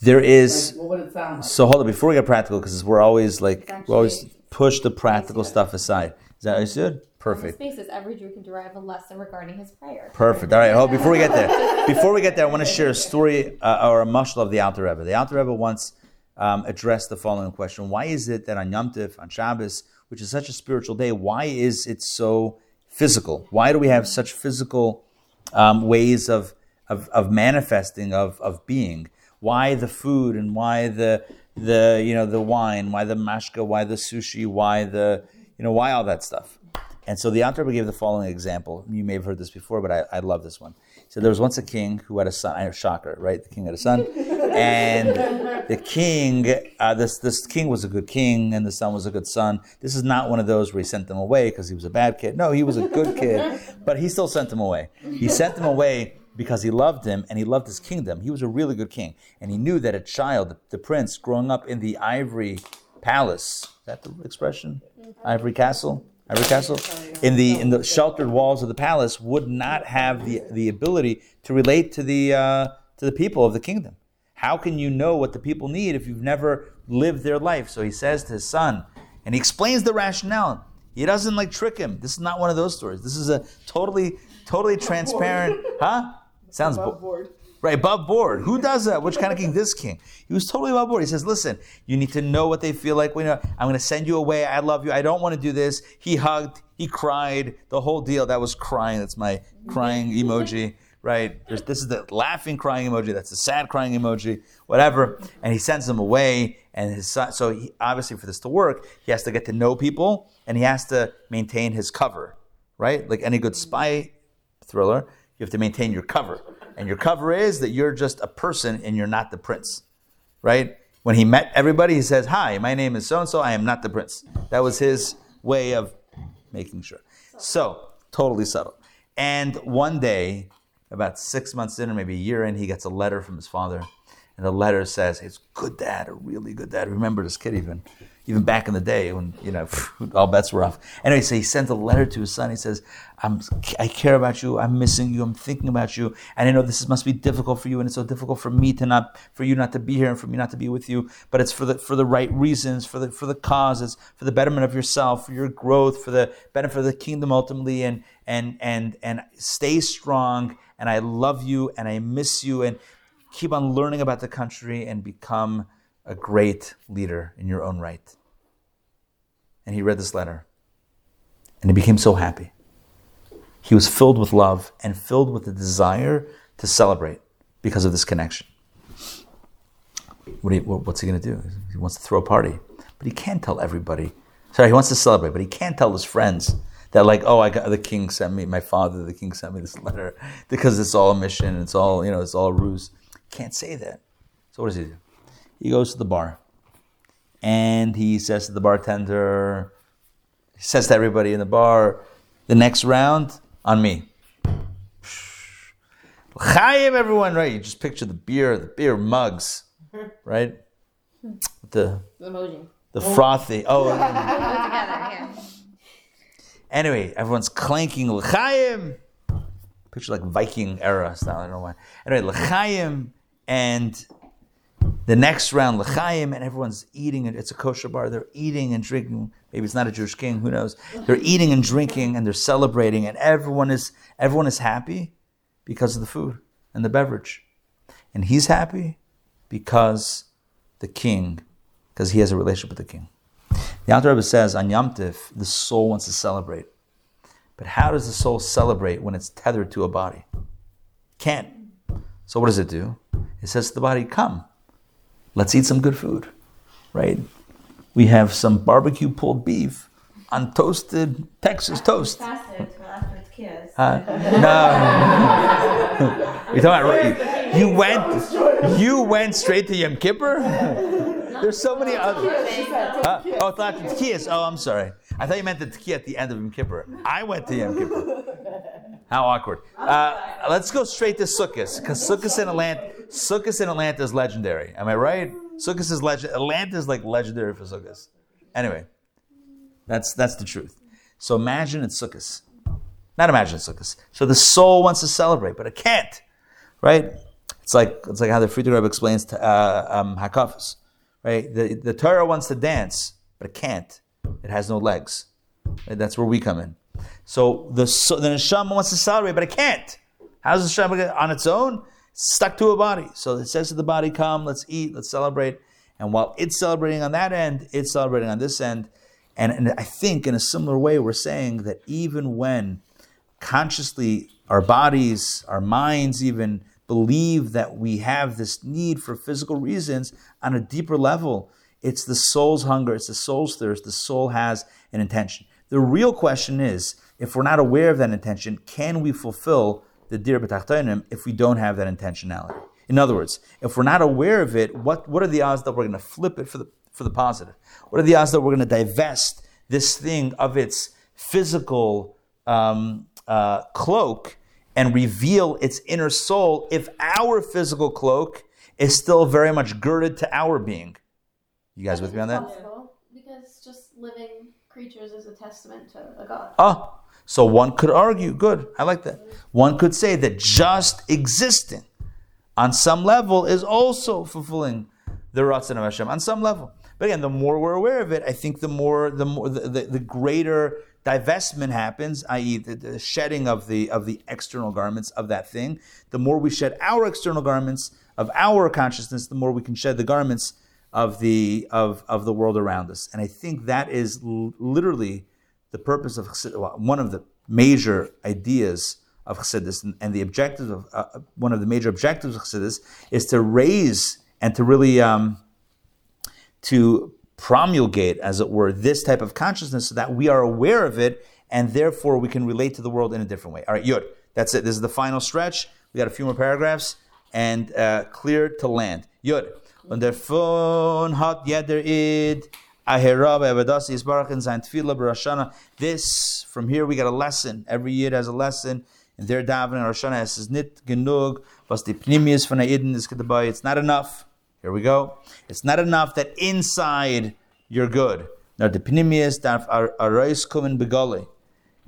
There is. Like, what would it sound like? So hold on, before we get practical, because we're always like we always actually push the practical stuff aside. Is that understood? Perfect. Spaces. Every Jew can derive a lesson regarding his prayer. Perfect. All right. Hold, before we get there, before we get there, I want to share a story uh, or a mushal of the Alter Rebbe. The Alter Rebbe once um, addressed the following question: Why is it that on Yom Tif, on Shabbos, which is such a spiritual day, why is it so physical? Why do we have such physical um, ways of, of of manifesting of of being? Why the food and why the the you know the wine? Why the mashka? Why the sushi? Why the you know why all that stuff? And so the Alter gave the following example. You may have heard this before, but I, I love this one. So there was once a king who had a son. I shocker, right? The king had a son, <laughs> and the king, uh, this this king was a good king, and the son was a good son. This is not one of those where he sent them away because he was a bad kid. No, he was a good kid, <laughs> but he still sent them away. He sent them away because he loved him and he loved his kingdom. He was a really good king. And he knew that a child, the prince, growing up in the ivory palace, is that the expression? Ivory castle? Ivory castle? In the in the sheltered walls of the palace would not have the, the ability to relate to the uh, to the people of the kingdom. How can you know what the people need if you've never lived their life? So he says to his son, and he explains the rationale. He doesn't like trick him. This is not one of those stories. This is a totally, totally transparent, <laughs> huh? Sounds bo- board. right above board. Who does that? Which kind of <laughs> king? This king. He was totally above board. He says, "Listen, you need to know what they feel like. When uh, I'm going to send you away. I love you. I don't want to do this." He hugged. He cried. The whole deal. That was crying. That's my crying <laughs> emoji. Right. There's, this is the laughing crying emoji. That's the sad crying emoji. Whatever. And he sends them away. And his son. So he, obviously, for this to work, he has to get to know people, and he has to maintain his cover. Right. Like any good spy thriller, you have to maintain your cover. And your cover is that you're just a person and you're not the prince. Right? When he met everybody, he says, Hi, my name is so and so, I am not the prince. That was his way of making sure. So, totally subtle. And one day, about six months in, or maybe a year in, he gets a letter from his father. And the letter says, It's good dad, a really good dad. Remember this kid even even back in the day when you know <laughs> all bets were off. Anyway, so he sends a letter to his son. He says, "I'm, I care about you. I'm missing you. I'm thinking about you, and I know this must be difficult for you, and it's so difficult for me to not, for you not to be here, and for me not to be with you. But it's for the for the right reasons, for the for the cause. It's for the betterment of yourself, for your growth, for the benefit of the kingdom ultimately, and and and and stay strong. And I love you, and I miss you, and keep on learning about the country, and become." A great leader in your own right and he read this letter. And he became so happy. He was filled with love and filled with the desire to celebrate because of this connection. What he, what's he going to do? He wants to throw a party, but he can't tell everybody. Sorry, he wants to celebrate, but he can't tell his friends that, like, oh, I got the king sent me, my father, the king sent me this letter <laughs> because it's all a mission, it's all you know, it's all a ruse. Can't say that. So what does he do? He goes to the bar and he says to the bartender, he says to everybody in the bar, the next round on me. Chaim, everyone, right? You just picture the beer, the beer mugs, <laughs> right? The The emoji. the frothy. Oh, <laughs> together here. anyway, everyone's clanking l'chaim. Picture like Viking era style. I don't know why. Anyway, l'chaim and the next round l'chaim, and everyone's eating. It's a kosher bar. They're eating and drinking. Maybe it's not a Jewish king. Who knows? They're eating and drinking, and they're celebrating, and everyone is everyone is happy because of the food and the beverage, and he's happy because the king, because he has a relationship with the king. The Alter Rebbe says on Yom Tif, the soul wants to celebrate, but how does the soul celebrate when it's tethered to a body? Can't. So what does it do? It says to the body, "Come." Let's eat some good food, right? We have some barbecue pulled beef on toasted Texas toast. Faster until after it's kids. No, you talking about you went you went straight to Yom Kippur. There's so many other. Huh? Oh, I thought the Tkiyas. Oh, I'm sorry. I thought you meant the Tkiyah at the end of Yom Kippur. I went to Yom Kippur. How awkward. Uh, let's go straight to Sukkot because Sukkot in Atlanta, Sukkot in Atlanta is legendary. Am I right? Sukkot is legend. Atlanta is like legendary for Sukkot. Anyway, that's that's the truth. So imagine it's Sukkot. Not imagine it's Sukkot. So the soul wants to celebrate, but it can't. Right? It's like it's like how the Frierdiker Rebbe explains to uh, um, Hakafas. Right? The the Torah wants to dance, but it can't. It has no legs. Right? That's where we come in. So the the neshama wants to celebrate, but it can't. How's the neshama on its own? Stuck to a body. So it says to the body, "Come, let's eat, let's celebrate." And while it's celebrating on that end, it's celebrating on this end. And, and I think in a similar way, we're saying that even when consciously our bodies, our minds even believe that we have this need for physical reasons on a deeper level, it's the soul's hunger, it's the soul's thirst. The soul has an intention. The real question is, if we're not aware of that intention, can we fulfill the dir b'tachtonim if we don't have that intentionality? In other words, if we're not aware of it, what, what are the odds that we're going to flip it for the, for the positive? What are the odds that we're going to divest this thing of its physical um, uh, cloak and reveal its inner soul if our physical cloak is still very much girded to our being. You guys with me on that? Because just living creatures is a testament to a god. Oh, so one could argue, good, I like that. One could say that just existing on some level is also fulfilling the Ratzon of Hashem on some level. But again, the more we're aware of it, I think the more the more the, the, the greater divestment happens, i.e., the, the shedding of the of the external garments of that thing. The more we shed our external garments of our consciousness, the more we can shed the garments of the of of the world around us. And I think that is l- literally the purpose of one of the major ideas of Chassidus and, the objective of uh, one of the major objectives of Chassidus is to raise and to really um, to promulgate, as it were, this type of consciousness so that we are aware of it and therefore we can relate to the world in a different way. All right, Yud, that's it. This is the final stretch. We got a few more paragraphs and uh, clear to land. Yud. Und der von hat jeder id This, from here we got a lesson. Every year has a lesson. And their davening von der Iden dabei. It's not enough. Here we go. It's not enough that inside you're good. Now the Pnimius darf arais kommen begoli.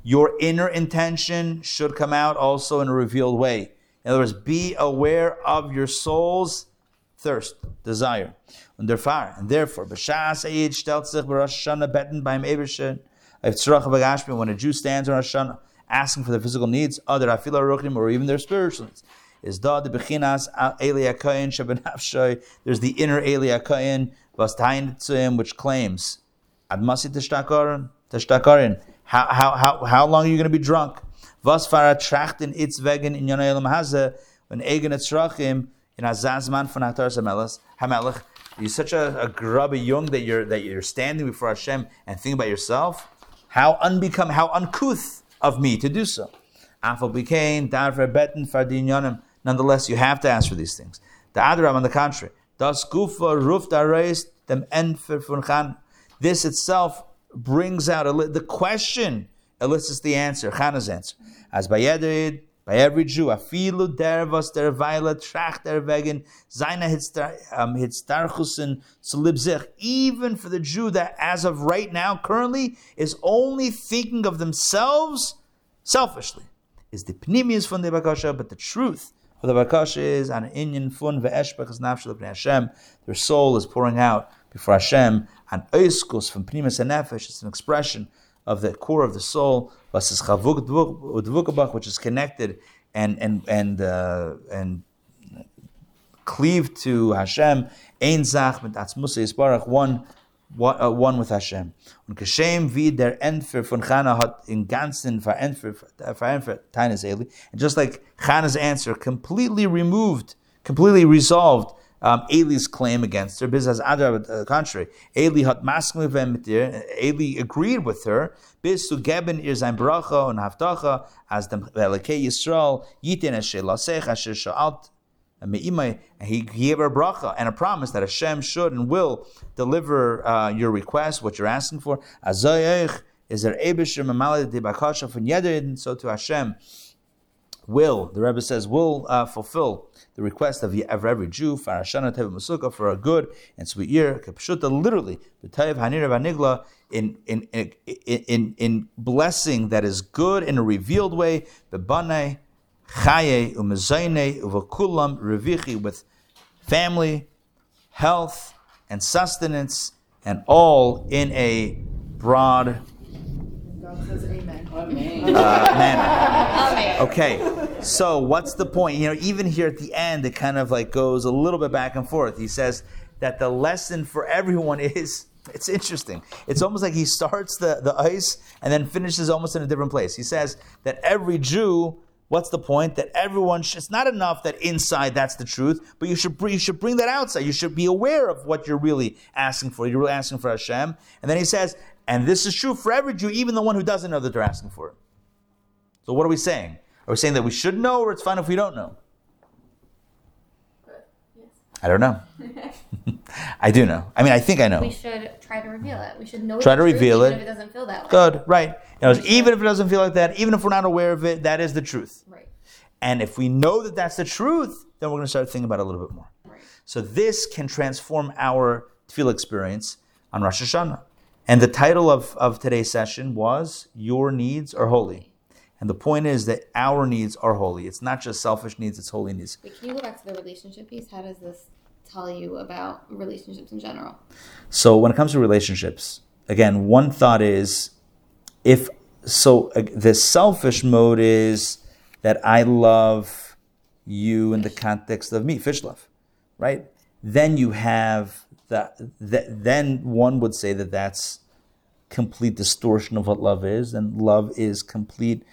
Your inner intention should come out also in a revealed way. In other words, be aware of your soul's thirst, desire. Und therefore, and therefore, ayid stellt sich b'Rosh Hashanah beten beim if when a Jew stands on Rosh Hashanah asking for their physical needs, other afila ruchnim, or even their spiritual needs, is da bechinas there's the inner Eli HaKohen, was to him, which claims, admasi tishtakarin, tishtakarin, how, how, how, how long are you going to be drunk? Trachten wegen in Yonah Elam Haze, when in Azazman von Atar you're such a, a grubby young that you're that you're standing before Hashem and thinking about yourself. How unbecome, how uncouth of me to do so. Nonetheless, you have to ask for these things. The Adarab, on the contrary, gufa This itself brings out the question elicits the answer, Chana's answer. As by Yedid, by every Jew, afilu der was der Weile tracht der wegen seine hitzdarchusen um, zulibzich, even for the Jew that as of right now, currently, is only thinking of themselves selfishly, is the pnimius von the bakasha, but the truth of the bakasha is an inyan fun ve'eshbech is nafshel Hashem, their soul is pouring out before Hashem, an oiskus from pnimis and nefesh, it's an expression of the core of the soul, which is connected and and and uh, and cleave to Hashem. Ein zach mit atzmusa yisbarach one. One, uh, one with Hashem. Und geschehen wie der Entfer von Chana hat in ganzen verändert, verändert Tainus Eli. And just like Chana's answer completely removed, completely resolved um, Eli's claim against her. Because as other the contrary, Eli hat maskum mit ihr. Eli agreed with her. Bis zu geben ihr sein bracha und haftacha as dem velekei Yisrael yitin asher lasech asher. And he gave her a bracha and a promise that Hashem should and will deliver uh, your request, what you're asking for. Azoyech is there ebisher mamalad de bakasha from yederin, so to Hashem will, the Rebbe says, will uh, fulfill the request of, every Jew, for Farashana Tev Masuka, for a good and sweet year, Kapshuta, literally, B'Tayev Hanir Vanigla, in, in, in, in, in blessing that is good in a revealed way, B'Banei, Chaye, Umezaine, Uvakulam, Revichi, with family, health, and sustenance, and all in a broad. Uh, <laughs> manner. Okay, so what's the point? You know, even here at the end, it kind of like goes a little bit back and forth. He says that the lesson for everyone <laughs> is. It's interesting. It's almost like he starts the, the ice and then finishes almost in a different place. He says that every Jew, what's the point? That everyone, should, it's not enough that inside that's the truth, but you should, you should bring that outside. You should be aware of what you're really asking for. You're really asking for Hashem. And then he says, and this is true for every Jew, even the one who doesn't know that they're asking for it. So what are we saying? Are we saying that we should know or it's fine if we don't know? I don't know. <laughs> I do know. I mean, I think I know. We should try to reveal it. We should know. Try to truth, reveal even it. If it doesn't feel that way. Good, right. You know, even if it doesn't feel like that, even if we're not aware of it, that is the truth. Right. And if we know that that's the truth, then we're going to start thinking about it a little bit more. Right. So this can transform our tefillah experience on Rosh Hashanah. And the title of, of today's session was Your Needs Are Holy. And the point is that our needs are holy. It's not just selfish needs, it's holy needs. Wait, can you go back to the relationship piece? How does this tell you about relationships in general? So when it comes to relationships, again, one thought is if so uh, the selfish mode is that I love you in the context of me, fish love, right? Then you have that, that then one would say that that's complete distortion of what love is, and love is complete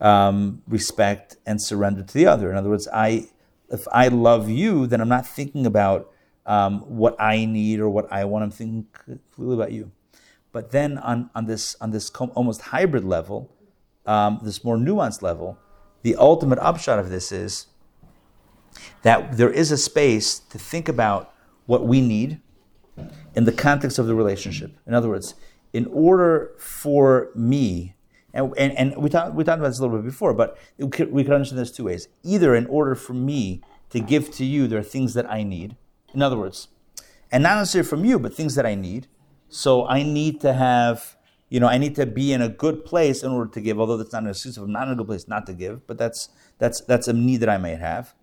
um, respect and surrender to the other. In other words, I if I love you, then I'm not thinking about um, what I need or what I want. I'm thinking completely about you. But then on, on this on this com- almost hybrid level, um, this more nuanced level, the ultimate upshot of this is that there is a space to think about what we need in the context of the relationship. In other words, in order for me, and, and, and we, talked, we talked about this a little bit before, but we could, understand this two ways. Either in order for me to give to you, there are things that I need. In other words, and not necessarily from you, but things that I need. So I need to have, you know, I need to be in a good place in order to give. Although that's not an excuse of I'm not in a good place not to give, but that's that's that's a need that I may have.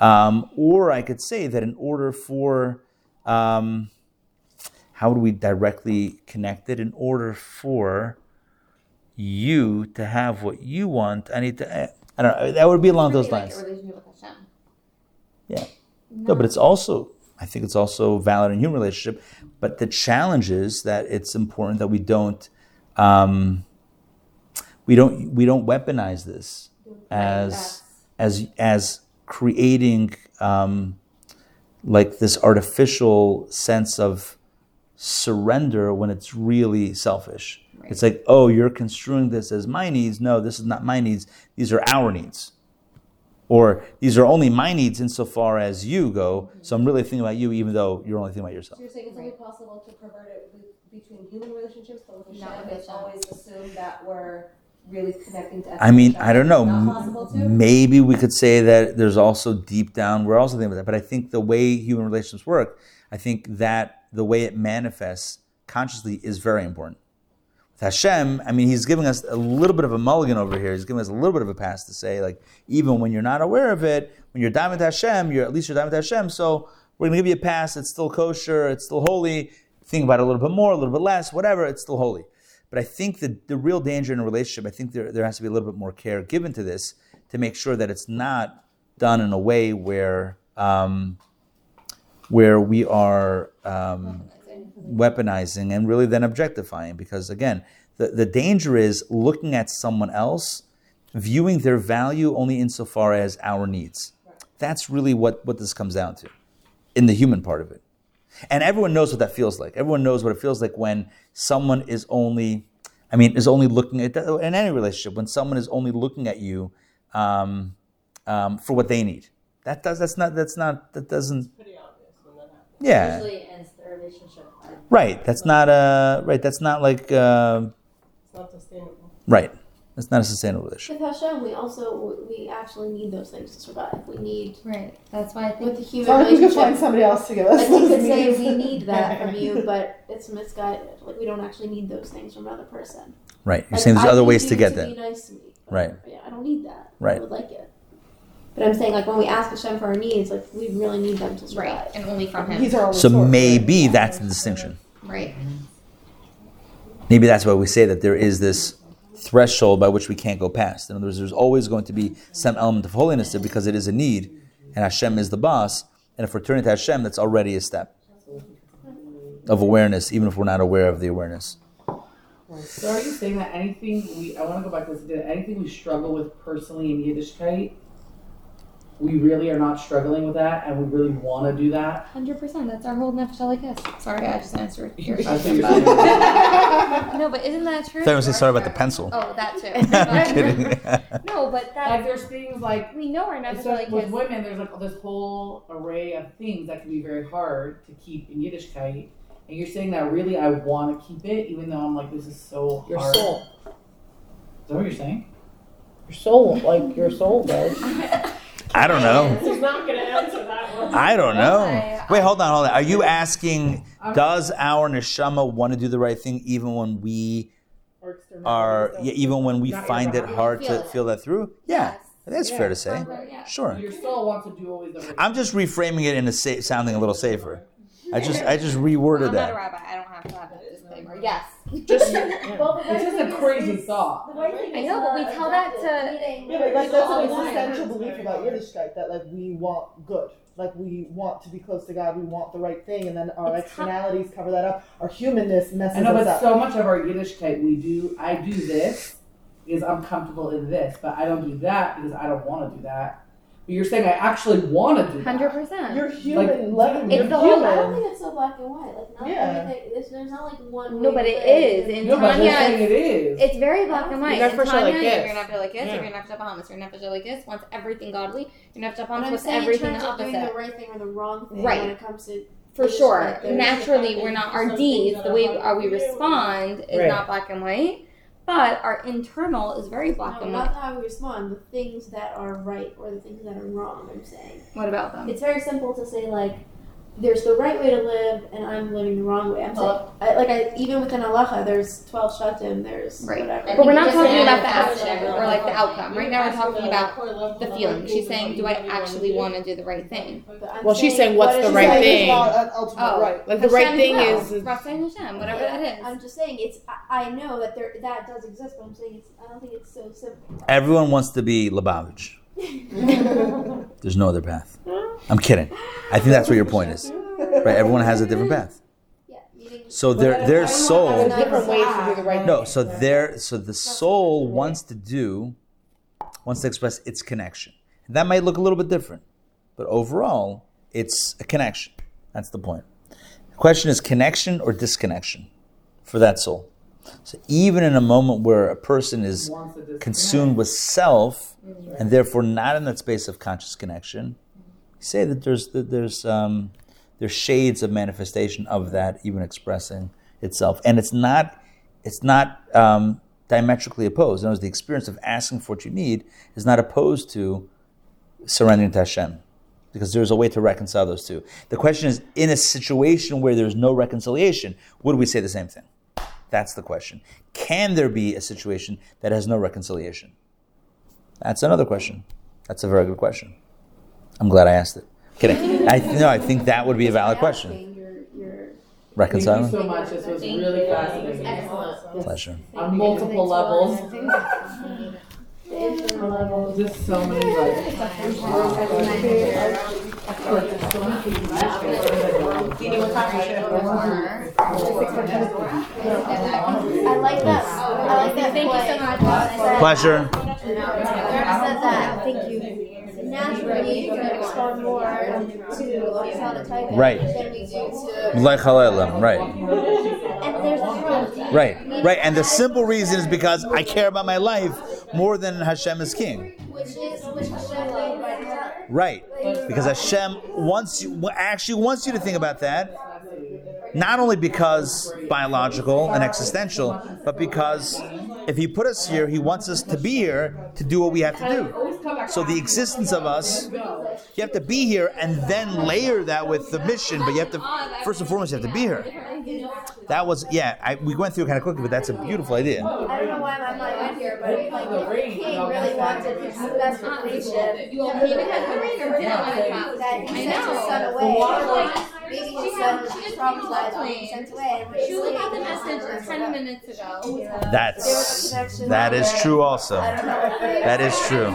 Um, or I could say that in order for um, how do we directly connect it? In order for you to have what you want, I need to. I don't know. That would be along those lines. Like a relationship with Hashem. Yeah. No, but it's also, I think it's also valid in human relationship. But the challenge is that it's important that we don't, um, we don't, we don't weaponize this as, as, as creating, um, like this artificial sense of surrender when it's really selfish. It's like, oh, you're construing this as my needs. No, this is not my needs. These are our needs or these are only my needs insofar as you go. So I'm really thinking about you, even though you're only thinking about yourself. So you're saying it's only possible to pervert it between human relationships, but with Not Hashem, it's always assumed that we're really connecting to I mean, Hashem. I don't know. M- Maybe we could say that there's also deep down, we're also thinking about that. But I think the way human relationships work, I think that the way it manifests consciously is very important. With Hashem, I mean, he's giving us a little bit of a mulligan over here. He's giving us a little bit of a pass to say, like, even when you're not aware of it, when you're diamond Hashem, you're at least you're diamond Hashem. So we're going to give you a pass. It's still kosher. It's still holy. Think about it a little bit more, a little bit less, whatever. It's still holy. But I think that the real danger in a relationship, I think there, there has to be a little bit more care given to this to make sure that it's not done in a way where um, where we are um, weaponizing and really then objectifying. Because again, the, the danger is looking at someone else, viewing their value only insofar as our needs. That's really what, what this comes down to in the human part of it. And everyone knows what that feels like. Everyone knows what it feels like when someone is only, I mean, is only looking at, in any relationship, when someone is only looking at you um, um, for what they need. That does, that's not, that's not, that doesn't, Pretty obvious when that happens. Yeah. Usually ends the relationship. Right. That's not a right. That's not like uh, It's not sustainable. right. That's not a sustainable relationship. With Hashem, we also we actually need those things to survive. We need Right. That's why I think with think the human So we could find somebody else to give us Like you those could say we need that from you, <laughs> but it's misguided. Like we don't actually need those things from another person. Right. You're Like, saying there's I other ways to get Be that. nice to me. Right. Yeah, I don't need that. Right. I would like it. But I'm saying like when we ask Hashem for our needs, like we really need them to survive. right, and only from him. He's our only So source, maybe right? that's the distinction. right. Maybe that's why we say that there is this threshold by which we can't go past. In other words, there's always going to be some element of holiness there because it is a need, and Hashem is the boss. And if we're turning to Hashem, that's already a step of awareness, even if we're not aware of the awareness. So are you saying that anything we I want to go back to this again, anything we struggle with personally in Yiddishkeit, we really are not struggling with that and we really want to do that? Hundred percent. That's our whole nefesh Elokis. Sorry, I just answered <laughs> your question. you're <laughs> but- no, but isn't that true? I thought I was saying sorry about the pencil. Oh, that too. <laughs> I'm too. kidding. no, but like there's things like we know our nefesh Especially with women, there's like this whole array of things that can be very hard to keep in Yiddishkeit. And you're saying that really I want to keep it, even though I'm like, this is so Your hard. soul. Is that what you're saying? Your soul, like your soul does. I don't know. He's not gonna answer that one. I don't know. Wait, hold on, hold on. Are you asking, does our neshama want to do the right thing even when we Or externalities are, yeah, even when we Not find it your hard Feel to it. feel that through? Yeah, Yes. that's Yeah. fair to say. Yeah. Sure. Your soul wants to do always the right I'm just reframing it in a sa- sounding a little safer. I just I just reworded I'm not a that. rabbi. I don't have to have that disclaimer. Yes. Just <laughs> Well, the It's right just a crazy is- thought. The right thing I is know, but we not tell that objective, to- meaning Yeah, but like that's all an the time. belief about Yiddishkeit that like we want good, like we want to be close to God, we want the right thing, and then our It's tough. externalities cover that up. Our humanness messes up. I know, us but up. so much of our Yiddishkeit we do. I do this because I'm comfortable in this, but I don't do that because I don't want to do that. But you're saying I actually want to do that. Hundred percent. You're human, Like, loving. it's You're the whole- I don't think it's so black and white. Like not Yeah. everything. There's, there's not like one. No, way but it is. it live. is. In No, but Tanya, saying it is. It's very black and white. You're In not sure Tanya, like you're gonna have to like this, Yeah. you're gonna have to Bahamas, you're gonna have to like this. Once everything godly, you're gonna have to But Bahamas I'm with saying in everything the of doing the opposite. right thing or the wrong thing Right. when it comes to For sure. like Naturally, we're not our deeds, the way are are we hard to do. respond is Right. not black and white, but our internal is very black no, and not white. how we respond. The things that are right or the things that are wrong. I'm saying What about them? it's very simple to say like. There's the right way to live, and I'm living the wrong way. I'm saying, I, like, I even within halacha, there's twelve shevatim, there's Right. whatever. But we're not talking about the it action or like the outcome. Right now, we're talking about the feeling. She's saying, do I actually want to do the right thing? I'm Well, she's saying, what's what the right right thing? not an ultimate Oh. right. like the right thing will. is, is Trust in Hashem, whatever Yeah, that is. I'm just saying it's. I, I know that there that does exist, but I'm saying it's. I don't think it's so simple. Everyone wants to be Lubavitch. <laughs> There's no other path. I'm kidding. I think that's what your point is. Right? Everyone has a different path. Yeah. So their their soul there's different ways to do the right thing. No, so there so the soul wants to do wants to express its connection. That might look a little bit different. But overall, it's a connection. That's the point. The question is connection or disconnection for that soul. So even in a moment where a person is Wants to disconnect. consumed with self and therefore not in that space of conscious connection, say that there's that there's um, there's shades of manifestation of that even expressing itself, and it's not it's not um, diametrically opposed. In other words, the experience of asking for what you need is not opposed to surrendering to Hashem, because there's a way to reconcile those two. The question is, in a situation where there's no reconciliation, would we say the same thing? That's the question. Can there be a situation that has no reconciliation? That's another question. That's a very good question. I'm glad I asked it. Kidding. I no, I think that would be a valid question. Asking, You're, you're, Thank you Reconciling. so much. This was Thank really you. fascinating. Excellent. Pleasure. On multiple levels. Just so many levels. I like that. I like that. Thank you so much. Pleasure. Thank you. Naturally, we respond more to Right. than we do to. Like right. Right. Right. And the simple reason is because I care about my life more than Hashem is king. Which is which Hashem laid by design. Right. Because Hashem wants you actually wants you to think about that. Not only because biological and existential, but because if he put us here, he wants us to be here to do what we have to do. So the existence of us, you have to be here and then layer that with the mission, but you have to first and foremost you have to be here. That was yeah, I, we went through it kind of quickly, but that's a beautiful idea. I don't know why my mind went here, but like if the king really wanted his best for creation, that he sent his son away. Maybe his son was traumatized when he sent away. and She only got the message ten minutes ago. That's that is true also. That is true.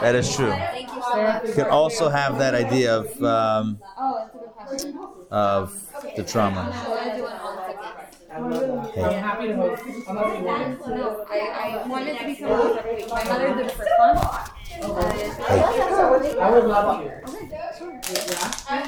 That is true. You so much. You could also have that idea of um, Oh, that's a good question. of the trauma. I'm happy to host. I'm happy to host. No, I, I wanted to become every week My mother did it for fun. Okay. I would love to. Okay, sure. Yeah.